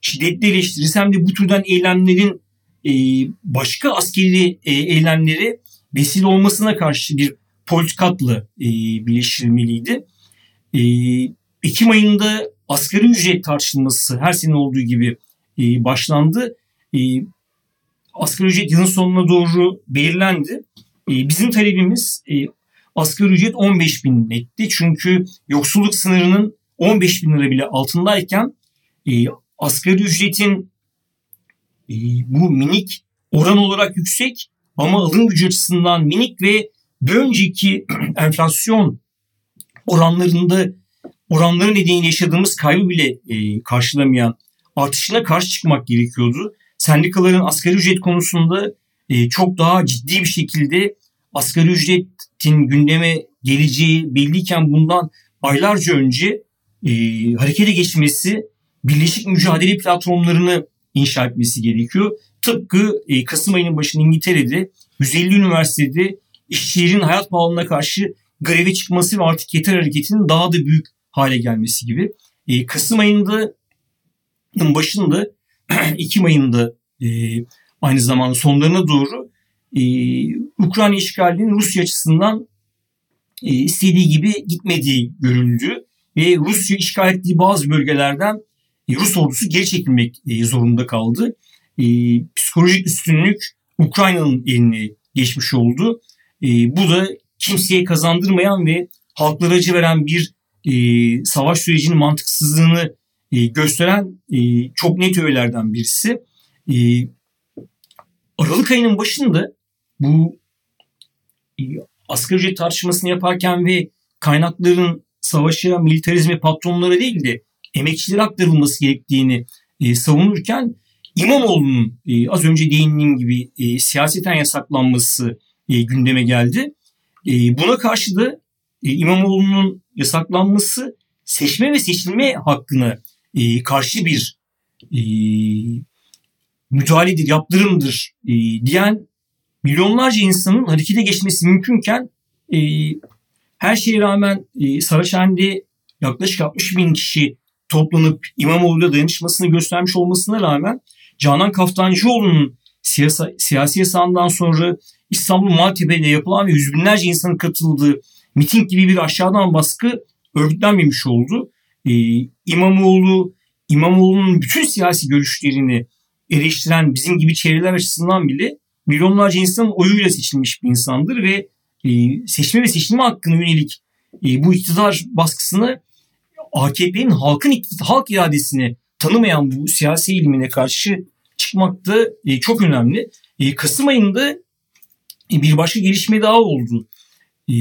şiddetli eleştirisi hem de bu türden eylemlerin e, başka askeri e, eylemlere vesile olmasına karşı bir politikatla e, birleştirilmeliydi. E, Ekim ayında asgari ücret tartışılması her sene olduğu gibi e, başlandı. E, asgari ücret yılın sonuna doğru belirlendi. E, bizim talebimiz e, asgari ücret 15 bin netti. Çünkü yoksulluk sınırının 15 bin lira bile altındayken e, asgari ücretin e, bu minik oran olarak yüksek ama alım gücü açısından minik ve bir önceki enflasyon oranlarında oranları nedeniyle yaşadığımız kaybı bile karşılamayan artışına karşı çıkmak gerekiyordu. Sendikaların asgari ücret konusunda e, çok daha ciddi bir şekilde asgari ücretin gündeme geleceği belliyken bundan aylarca önce e, harekete geçmesi, birleşik mücadele platformlarını inşa etmesi gerekiyor. Tıpkı e, Kasım ayının başında İngiltere'de 150 üniversitede işçilerin hayat pahalılığına karşı greve çıkması ve artık yeter hareketinin daha da büyük hale gelmesi gibi. E, Kasım ayında başında Ekim ayında e, aynı zamanda sonlarına doğru e, Ukrayna işgalinin Rusya açısından e, istediği gibi gitmediği görüldü ve Rusya işgal ettiği bazı bölgelerden e, Rus ordusu geri çekilmek e, zorunda kaldı. E, psikolojik üstünlük Ukrayna'nın eline geçmiş oldu. E, bu da kimseye kazandırmayan ve halklara acı veren bir e, savaş sürecinin mantıksızlığını e, gösteren e, çok net öğelerden birisi. E, Aralık ayının başında bu e, asgari ücret tartışmasını yaparken ve kaynakların savaşa, militarizme, patronlara değil de emekçilere aktarılması gerektiğini savunurken İmamoğlu'nun e, az önce değindiğim gibi siyaseten yasaklanması gündeme geldi. Buna karşı da e, İmamoğlu'nun yasaklanması seçme ve seçilme hakkına e, karşı bir e, müdahaledir, yaptırımdır e, diyen milyonlarca insanın harekete geçmesi mümkünken e, her şeye rağmen e, Saraçhane'de yaklaşık 60 bin kişi toplanıp İmamoğlu'yla dayanışmasını göstermiş olmasına rağmen Canan Kaftancıoğlu'nun siyasa, siyasi yasağından sonra İstanbul Maltepe'de yapılan ve yüz binlerce insanın katıldığı miting gibi bir aşağıdan baskı örgütlenmemiş oldu. Ee, İmamoğlu, İmamoğlu'nun bütün siyasi görüşlerini eleştiren bizim gibi çevreler açısından bile milyonlarca insanın oyuyla seçilmiş bir insandır ve e, seçme ve seçilme hakkına yönelik e, bu iktidar baskısını AKP'nin halkın halk iradesini tanımayan bu siyasi eğilimine karşı çıkmak da e, çok önemli. E, Kasım ayında e, bir başka gelişme daha oldu. E,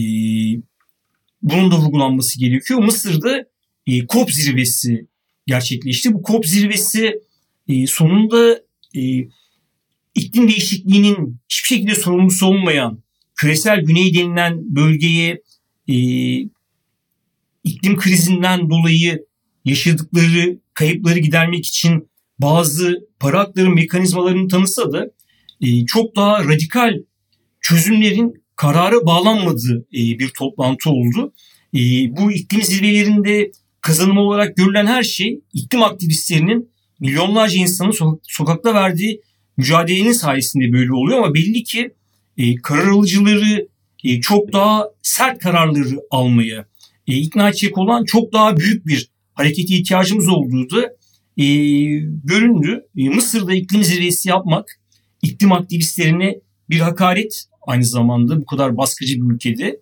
bunun da vurgulanması gerekiyor. Mısır'da e, COP zirvesi gerçekleşti. Bu COP zirvesi e, sonunda e, iklim değişikliğinin hiçbir şekilde sorumlusu olmayan küresel güney denilen bölgeye e, iklim krizinden dolayı yaşadıkları kayıpları gidermek için bazı para mekanizmalarını tanısa da e, çok daha radikal çözümlerin karara bağlanmadığı e, bir toplantı oldu. E, bu iklim zirvelerinde kazanım olarak görülen her şey iklim aktivistlerinin milyonlarca insanın sokakta verdiği mücadelenin sayesinde böyle oluyor ama belli ki karar alıcıları çok daha sert kararları almaya ikna edecek olan çok daha büyük bir harekete ihtiyacımız olduğu da e, göründü. E, Mısır'da iklim zirvesi yapmak iklim aktivistlerine bir hakaret aynı zamanda bu kadar baskıcı bir ülkede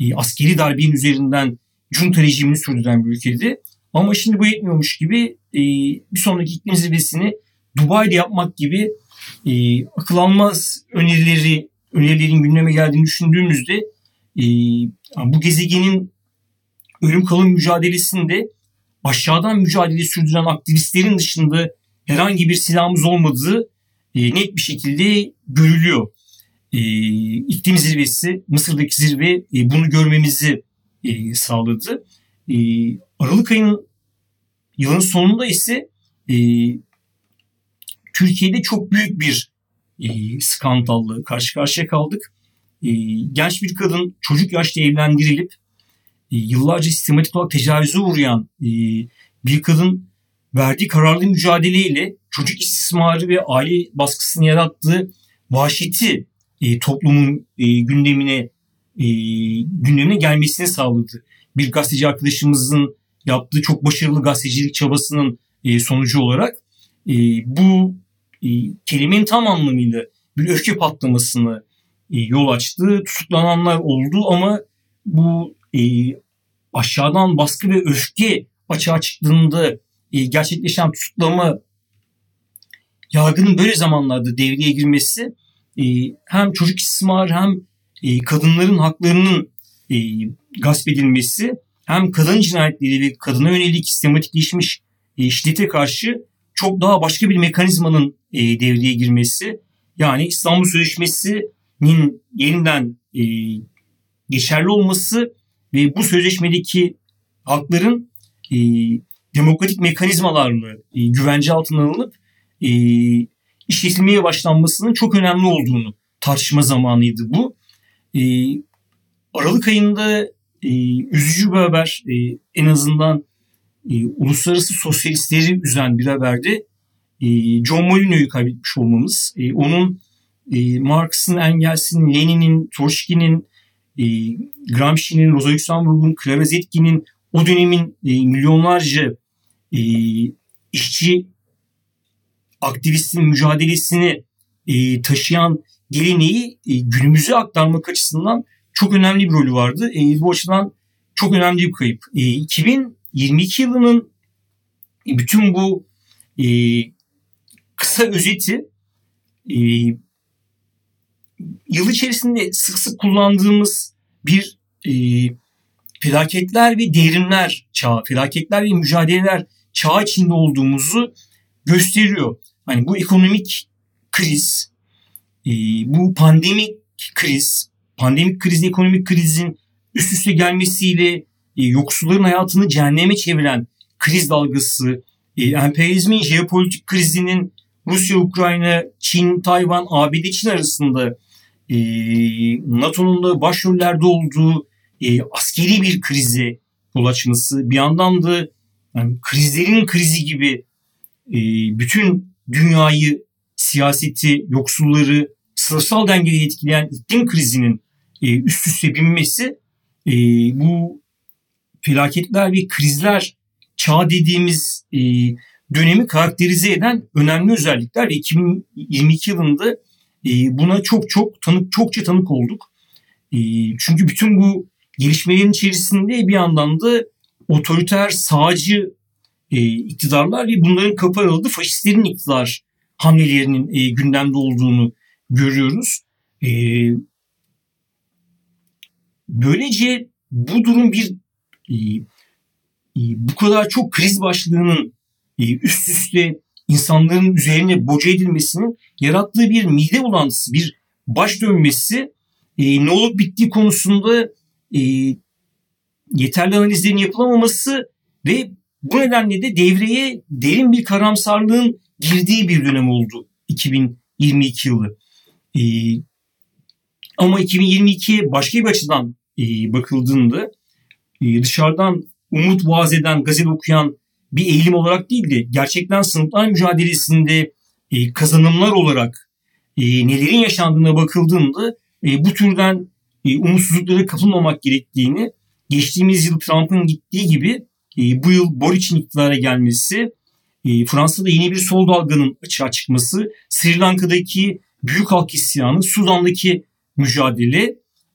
e, askeri darbenin üzerinden junta rejimini sürdüren bir ülkede ama şimdi bu yetmiyormuş gibi e, bir sonraki iklim zirvesini Dubai'de yapmak gibi e, akıl almaz önerileri önerilerin gündeme geldiğini düşündüğümüzde e, bu gezegenin ölüm kalım mücadelesinde aşağıdan mücadele sürdüren aktivistlerin dışında herhangi bir silahımız olmadığı e, net bir şekilde görülüyor. E, iklim zirvesi, Mısır'daki zirve e, bunu görmemizi e, sağladı. E, Aralık ayının yılın sonunda ise e, Türkiye'de çok büyük bir e, skandalla karşı karşıya kaldık. E, genç bir kadın çocuk yaşta evlendirilip e, yıllarca sistematik olarak tecavüze uğrayan e, bir kadın verdiği kararlı mücadeleyle çocuk istismarı ve aile baskısını yarattığı vahşeti e, toplumun gündemine gündemine gelmesini sağladı. Bir gazeteci arkadaşımızın yaptığı çok başarılı gazetecilik çabasının sonucu olarak bu kelimenin tam anlamıyla bir öfke patlamasını yol açtı. Tutuklananlar oldu ama bu e, aşağıdan baskı ve öfke açığa çıktığında e, gerçekleşen tutuklama yargının böyle zamanlarda devreye girmesi e, hem çocuk istismarı hem e, kadınların haklarının e, gasp edilmesi hem kadın cinayetleri ve kadına yönelik sistematikleşmiş e, şiddete karşı çok daha başka bir mekanizmanın e, devreye girmesi yani İstanbul Sözleşmesi'nin yeniden geçerli olması ve bu sözleşmedeki hakların e, demokratik mekanizmalarla e, güvence altına alınıp e, işletilmeye başlanmasının çok önemli olduğunu tartışma zamanıydı bu. E, Aralık ayında e, üzücü bir haber e, en azından e, uluslararası sosyalistleri üzen bir haberdi. E, John Molyneux'u kaybetmiş olmamız. E, onun e, Marx'ın, Engels'in, Lenin'in, Troçki'nin e, Gramsci'nin, Rosa Luxemburg'un, Clara Zetkin'in o dönemin e, milyonlarca e, işçi aktivistin mücadelesini e, taşıyan geleneği e, günümüze aktarmak açısından çok önemli bir rolü vardı. E, bu açıdan çok önemli bir kayıp. E, 2022 yılının bütün bu e, kısa özeti e, yıl içerisinde sık sık kullandığımız bir e, felaketler ve devrimler çağı, felaketler ve mücadeleler çağı içinde olduğumuzu gösteriyor. Hani bu ekonomik kriz, e, bu pandemik kriz, pandemik kriz, ekonomik krizin üst üste gelmesiyle e, yoksulların hayatını cehenneme çeviren kriz dalgası, e, emperyalizmin jeopolitik krizinin Rusya, Ukrayna, Çin, Tayvan, ABD, Çin arasında e, NATO'nun da başrollerde olduğu e, askeri bir krize yol açması, bir yandan da yani krizlerin krizi gibi e, bütün dünyayı, siyaseti, yoksulları, sınıfsal dengeyi etkileyen iklim krizinin e, üst üste binmesi e, bu felaketler ve krizler çağ dediğimiz e, dönemi karakterize eden önemli özellikler ve 2022 yılında e, buna çok çok tanık çokça tanık olduk. E, çünkü bütün bu gelişmelerin içerisinde bir yandan da otoriter sağcı e, iktidarlar ve bunların kapı aralığı faşistlerin iktidar hamlelerinin e, gündemde olduğunu görüyoruz. E, böylece bu durum bir e, e, bu kadar çok kriz başlığının e, üst üste insanların üzerine boca edilmesinin yarattığı bir mide bulantısı, bir baş dönmesi e, ne olup bittiği konusunda e, yeterli analizlerin yapılamaması ve bu nedenle de devreye derin bir karamsarlığın girdiği bir dönem oldu 2022 yılı. E, ama 2022'ye başka bir açıdan e, bakıldığında e, dışarıdan umut vaaz eden, gazel okuyan bir eğilim olarak değil de gerçekten sınıflar mücadelesinde e, kazanımlar olarak e, nelerin yaşandığına bakıldığında e, bu türden e, umutsuzluklara kapılmamak gerektiğini geçtiğimiz yıl Trump'ın gittiği gibi e, bu yıl Boric'in iktidara gelmesi, e, Fransa'da yeni bir sol dalganın açığa çıkması, Sri Lanka'daki büyük halk isyanı, Sudan'daki mücadele,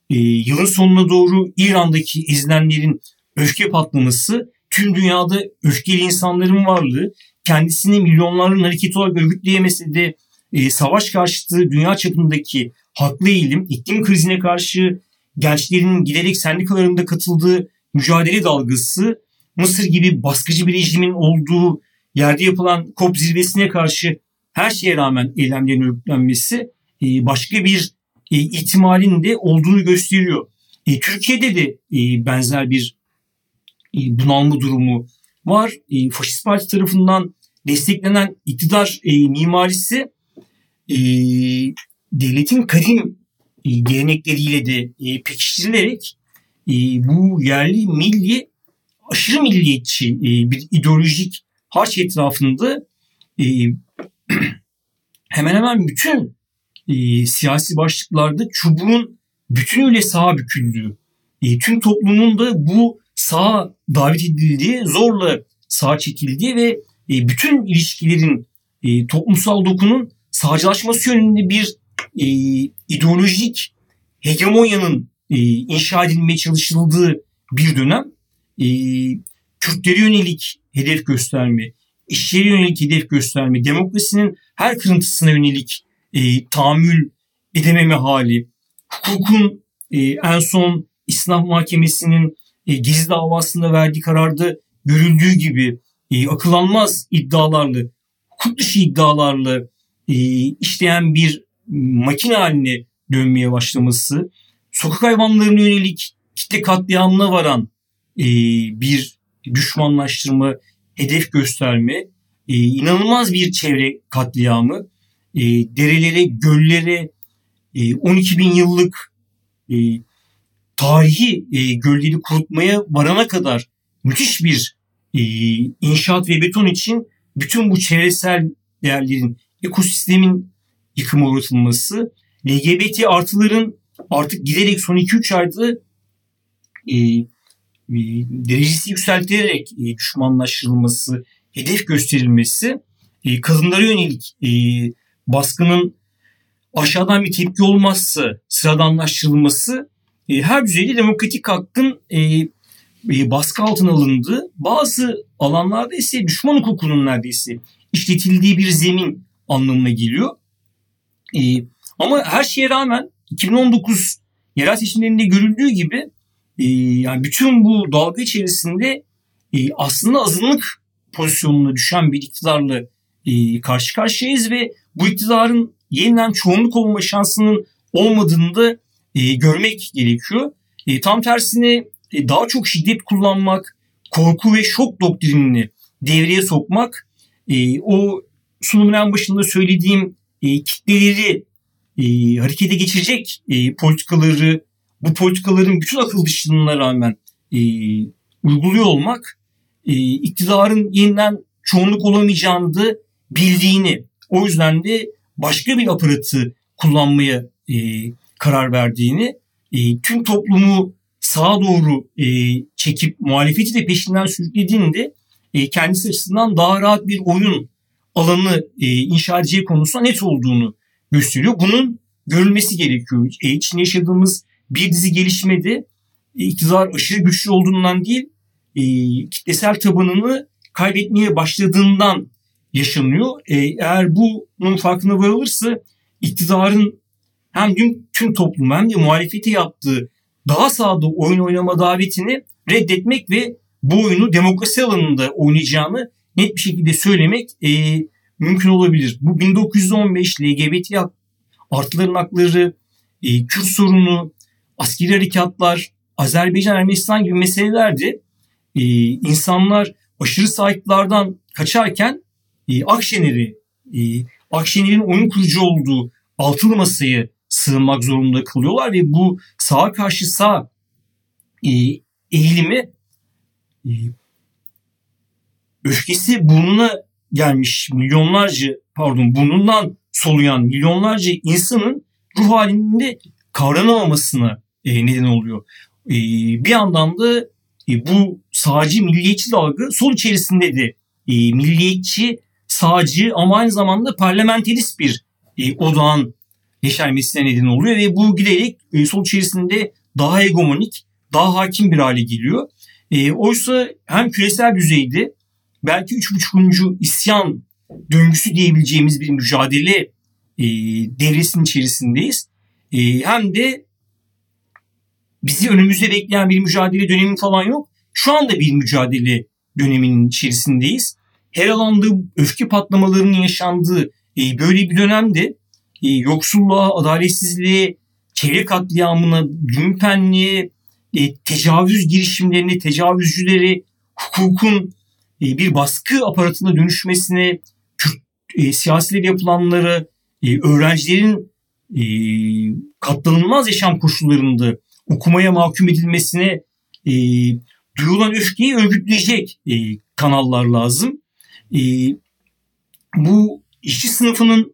e, yılın sonuna doğru İran'daki ezilenlerin öfke patlaması, tüm dünyada öfkeli insanların varlığı, kendisini milyonların hareketi olarak örgütleyemese de e, savaş karşıtı dünya çapındaki haklı eğilim, iklim krizine karşı gençlerin giderek sendikalarında katıldığı mücadele dalgası, Mısır gibi baskıcı bir rejimin olduğu yerde yapılan COP zirvesine karşı her şeye rağmen eylemlerin örgütlenmesi e, başka bir e, ihtimalin de olduğunu gösteriyor. E, Türkiye'de de benzer bir bunalma durumu var. Faşist Parti tarafından desteklenen iktidar mimarisi devletin kadim gelenekleriyle de pekiştirilerek bu yerli milli aşırı milliyetçi bir ideolojik harç etrafında e, hemen hemen bütün e, siyasi başlıklarda çubuğun bütünüyle sağa büküldüğü, e, tüm toplumun da bu sağa davet edildiği, zorla sağa çekildiği ve e, bütün ilişkilerin e, toplumsal dokunun sağcılaşması yönünde bir e, ideolojik hegemonyanın e, inşa edilmeye çalışıldığı bir dönem. E, Kürtlere yönelik hedef gösterme, işçilere yönelik hedef gösterme, demokrasinin her kırıntısına yönelik e, tahammül edememe hali, hukukun e, en son İslam Mahkemesi'nin e, Gezi davasında verdiği kararda görüldüğü gibi e, akıl almaz iddialarla, hukuk dışı iddialarla e, işleyen bir makine haline dönmeye başlaması, sokak hayvanlarına yönelik kitle katliamına varan e, bir düşmanlaştırma, hedef gösterme, e, inanılmaz bir çevre katliamı, e, derelere, göllere, e, 12 bin yıllık e, tarihi e, gölleri kurutmaya varana kadar müthiş bir e, inşaat ve beton için bütün bu çevresel değerlerin ekosistemin yıkıma uğratılması, LGBT artıların artık giderek son 2-3 ayda e, derecesi yükseltilerek e, düşmanlaştırılması, hedef gösterilmesi, e, kadınlara yönelik e, baskının aşağıdan bir tepki olmazsa sıradanlaştırılması her düzeyde demokratik hakkın baskı altına alındığı, bazı alanlarda ise düşman hukukunun neredeyse işletildiği bir zemin anlamına geliyor. Ama her şeye rağmen 2019 yerel seçimlerinde görüldüğü gibi e, yani bütün bu dalga içerisinde e, aslında azınlık pozisyonuna düşen bir iktidarla e, karşı karşıyayız ve bu iktidarın yeniden çoğunluk olma şansının olmadığını da e, görmek gerekiyor. E, tam tersine e, daha çok şiddet kullanmak, korku ve şok doktrinini devreye sokmak, e, o sunumun en başında söylediğim e, kitleleri e, harekete geçirecek e, politikaları, bu politikaların bütün akıl dışılığına rağmen e, uyguluyor olmak, e, iktidarın yeniden çoğunluk olamayacağını da bildiğini, o yüzden de başka bir aparatı kullanmaya e, karar verdiğini, e, tüm toplumu sağa doğru e, çekip muhalefeti de peşinden sürüklediğinde e, kendisi açısından daha rahat bir oyun alanı e, inşa edeceği konusunda net olduğunu gösteriyor. Bunun görülmesi gerekiyor. E, içinde yaşadığımız bir dizi gelişmede e, iktidar aşırı güçlü olduğundan değil, e, kitlesel tabanını kaybetmeye başladığından yaşanıyor. E, eğer bunun farkına varılırsa iktidarın hem tüm, tüm toplum hem de muhalefeti yaptığı daha sağda oyun oynama davetini reddetmek ve bu oyunu demokrasi alanında oynayacağını net bir şekilde söylemek e, mümkün olabilir. Bu 1915 LGBT artıların hakları, e, Kürt sorunu, askeri harekatlar, Azerbaycan, Ermenistan gibi meselelerde e, insanlar aşırı sahiplerden kaçarken e, Akşener'i, e, Akşener'in oyun kurucu olduğu altılı masayı sığınmak zorunda kalıyorlar ve bu sağa karşı sağ e, eğilimi e, öfkesi burnuna gelmiş milyonlarca pardon burnundan soluyan milyonlarca insanın ruh halinde kavranamamasına e, neden oluyor. E, bir yandan da e, bu sağcı milliyetçi dalga sol içerisinde de e, milliyetçi sağcı ama aynı zamanda parlamenterist bir e, odağın yeşermesine neden oluyor ve bu giderek e, sol içerisinde daha hegemonik, daha hakim bir hale geliyor. E, oysa hem küresel düzeyde belki üç buçukuncu isyan döngüsü diyebileceğimiz bir mücadele e, devresinin içerisindeyiz. E, hem de bizi önümüzde bekleyen bir mücadele dönemi falan yok. Şu anda bir mücadele döneminin içerisindeyiz. Her alanda öfke patlamalarının yaşandığı e, böyle bir dönemde e, yoksulluğa, adaletsizliğe, çevre katliamına, lümpenliğe, e, tecavüz girişimlerine, tecavüzcüleri, hukukun e, bir baskı aparatına dönüşmesine, Kürt e, siyasileri yapılanları, e, öğrencilerin e, katlanılmaz yaşam koşullarında okumaya mahkum edilmesine e, duyulan öfkeyi örgütleyecek e, kanallar lazım. E, bu işçi sınıfının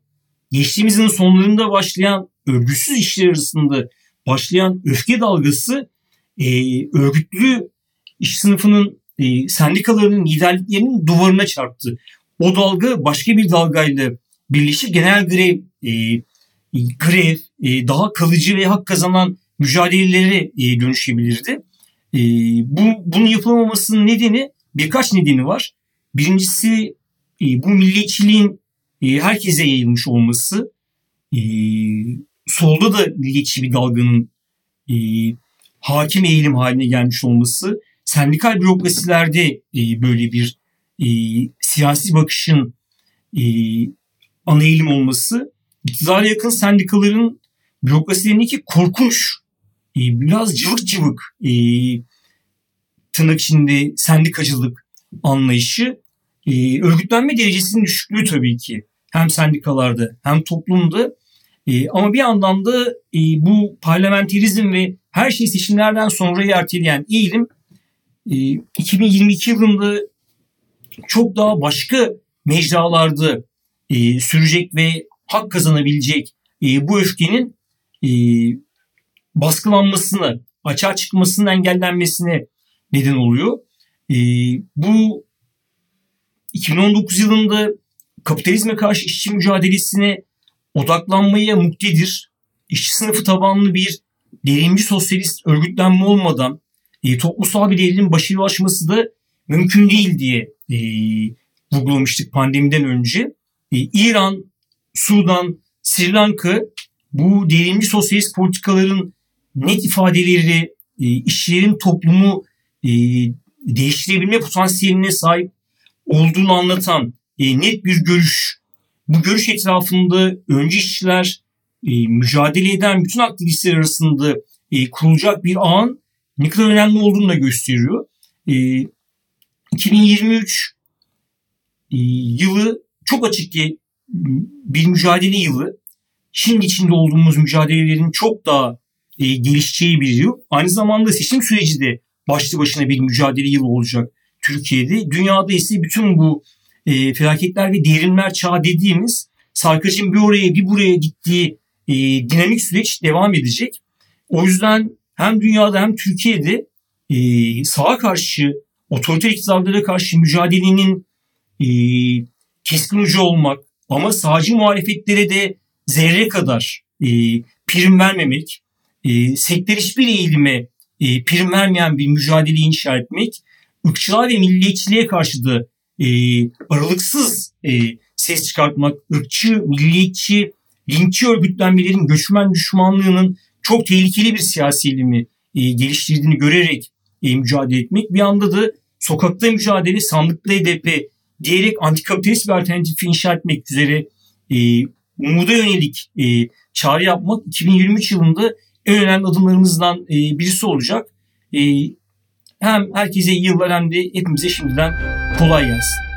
geçtiğimizin sonlarında başlayan örgütsüz işler arasında başlayan öfke dalgası e, örgütlü iş sınıfının e, sendikalarının liderliklerinin duvarına çarptı. O dalga başka bir dalgayla birleşip genel grev, e, grev e, daha kalıcı ve hak kazanan mücadelelere e, dönüşebilirdi. E, bu bunun yapılamamasının nedeni birkaç nedeni var. Birincisi e, bu milliyetçiliğin herkese yayılmış olması, solda da milliyetçi bir dalganın hakim eğilim haline gelmiş olması, sendikal bürokrasilerde böyle bir siyasi bakışın ana eğilim olması, iktidara yakın sendikaların bürokrasilerindeki korkunç, biraz cıvık cıvık e, tırnak içinde sendikacılık anlayışı, e, örgütlenme derecesinin düşüklüğü tabii ki. Hem sendikalarda hem toplumda. E, ama bir yandan da e, bu parlamenterizm ve her şey seçimlerden sonra erteleyen eğilim e, 2022 yılında çok daha başka mecralarda e, sürecek ve hak kazanabilecek e, bu öfkenin e, baskılanmasını, açığa çıkmasının engellenmesine neden oluyor. E, bu 2019 yılında kapitalizme karşı işçi mücadelesine odaklanmaya muktedir. İşçi sınıfı tabanlı bir devrimci sosyalist örgütlenme olmadan e, toplumsal bir devrimin başarılaşması da mümkün değil diye e, vurgulamıştık pandemiden önce. E, İran, Sudan, Sri Lanka bu devrimci sosyalist politikaların net ifadeleri, e, işçilerin toplumu e, değiştirebilme potansiyeline sahip olduğunu anlatan e, net bir görüş. Bu görüş etrafında önce işçiler e, mücadele eden bütün aktivistler arasında e, kurulacak bir ağın ne kadar önemli olduğunu da gösteriyor. E, 2023 e, yılı çok açık ki bir mücadele yılı. Şimdi içinde olduğumuz mücadelelerin çok daha e, gelişeceği bir yıl. Aynı zamanda seçim süreci de başlı başına bir mücadele yılı olacak Türkiye'de. Dünyada ise bütün bu e, felaketler ve derinler çağı dediğimiz sarkacın bir oraya bir buraya gittiği e, dinamik süreç devam edecek. O yüzden hem dünyada hem Türkiye'de e, sağa karşı, otoriter iktidarlara karşı mücadelenin e, keskin ucu olmak ama sağcı muhalefetlere de zerre kadar e, prim vermemek, e, sektör hiçbir eğilime e, prim vermeyen bir mücadele inşa etmek, ırkçılığa ve milliyetçiliğe karşı da e, aralıksız e, ses çıkartmak, ırkçı, milliyetçi, linççi örgütlenmelerin göçmen düşmanlığının çok tehlikeli bir siyasi elimi e, geliştirdiğini görerek e, mücadele etmek. Bir anda da sokakta mücadele, sandıkta HDP diyerek antikapitalist bir alternatifi inşa etmek üzere e, umuda yönelik e, çağrı yapmak 2023 yılında en önemli adımlarımızdan e, birisi olacak. E, hem herkese iyi yıllar hem de hepimize şimdiden kolay gelsin.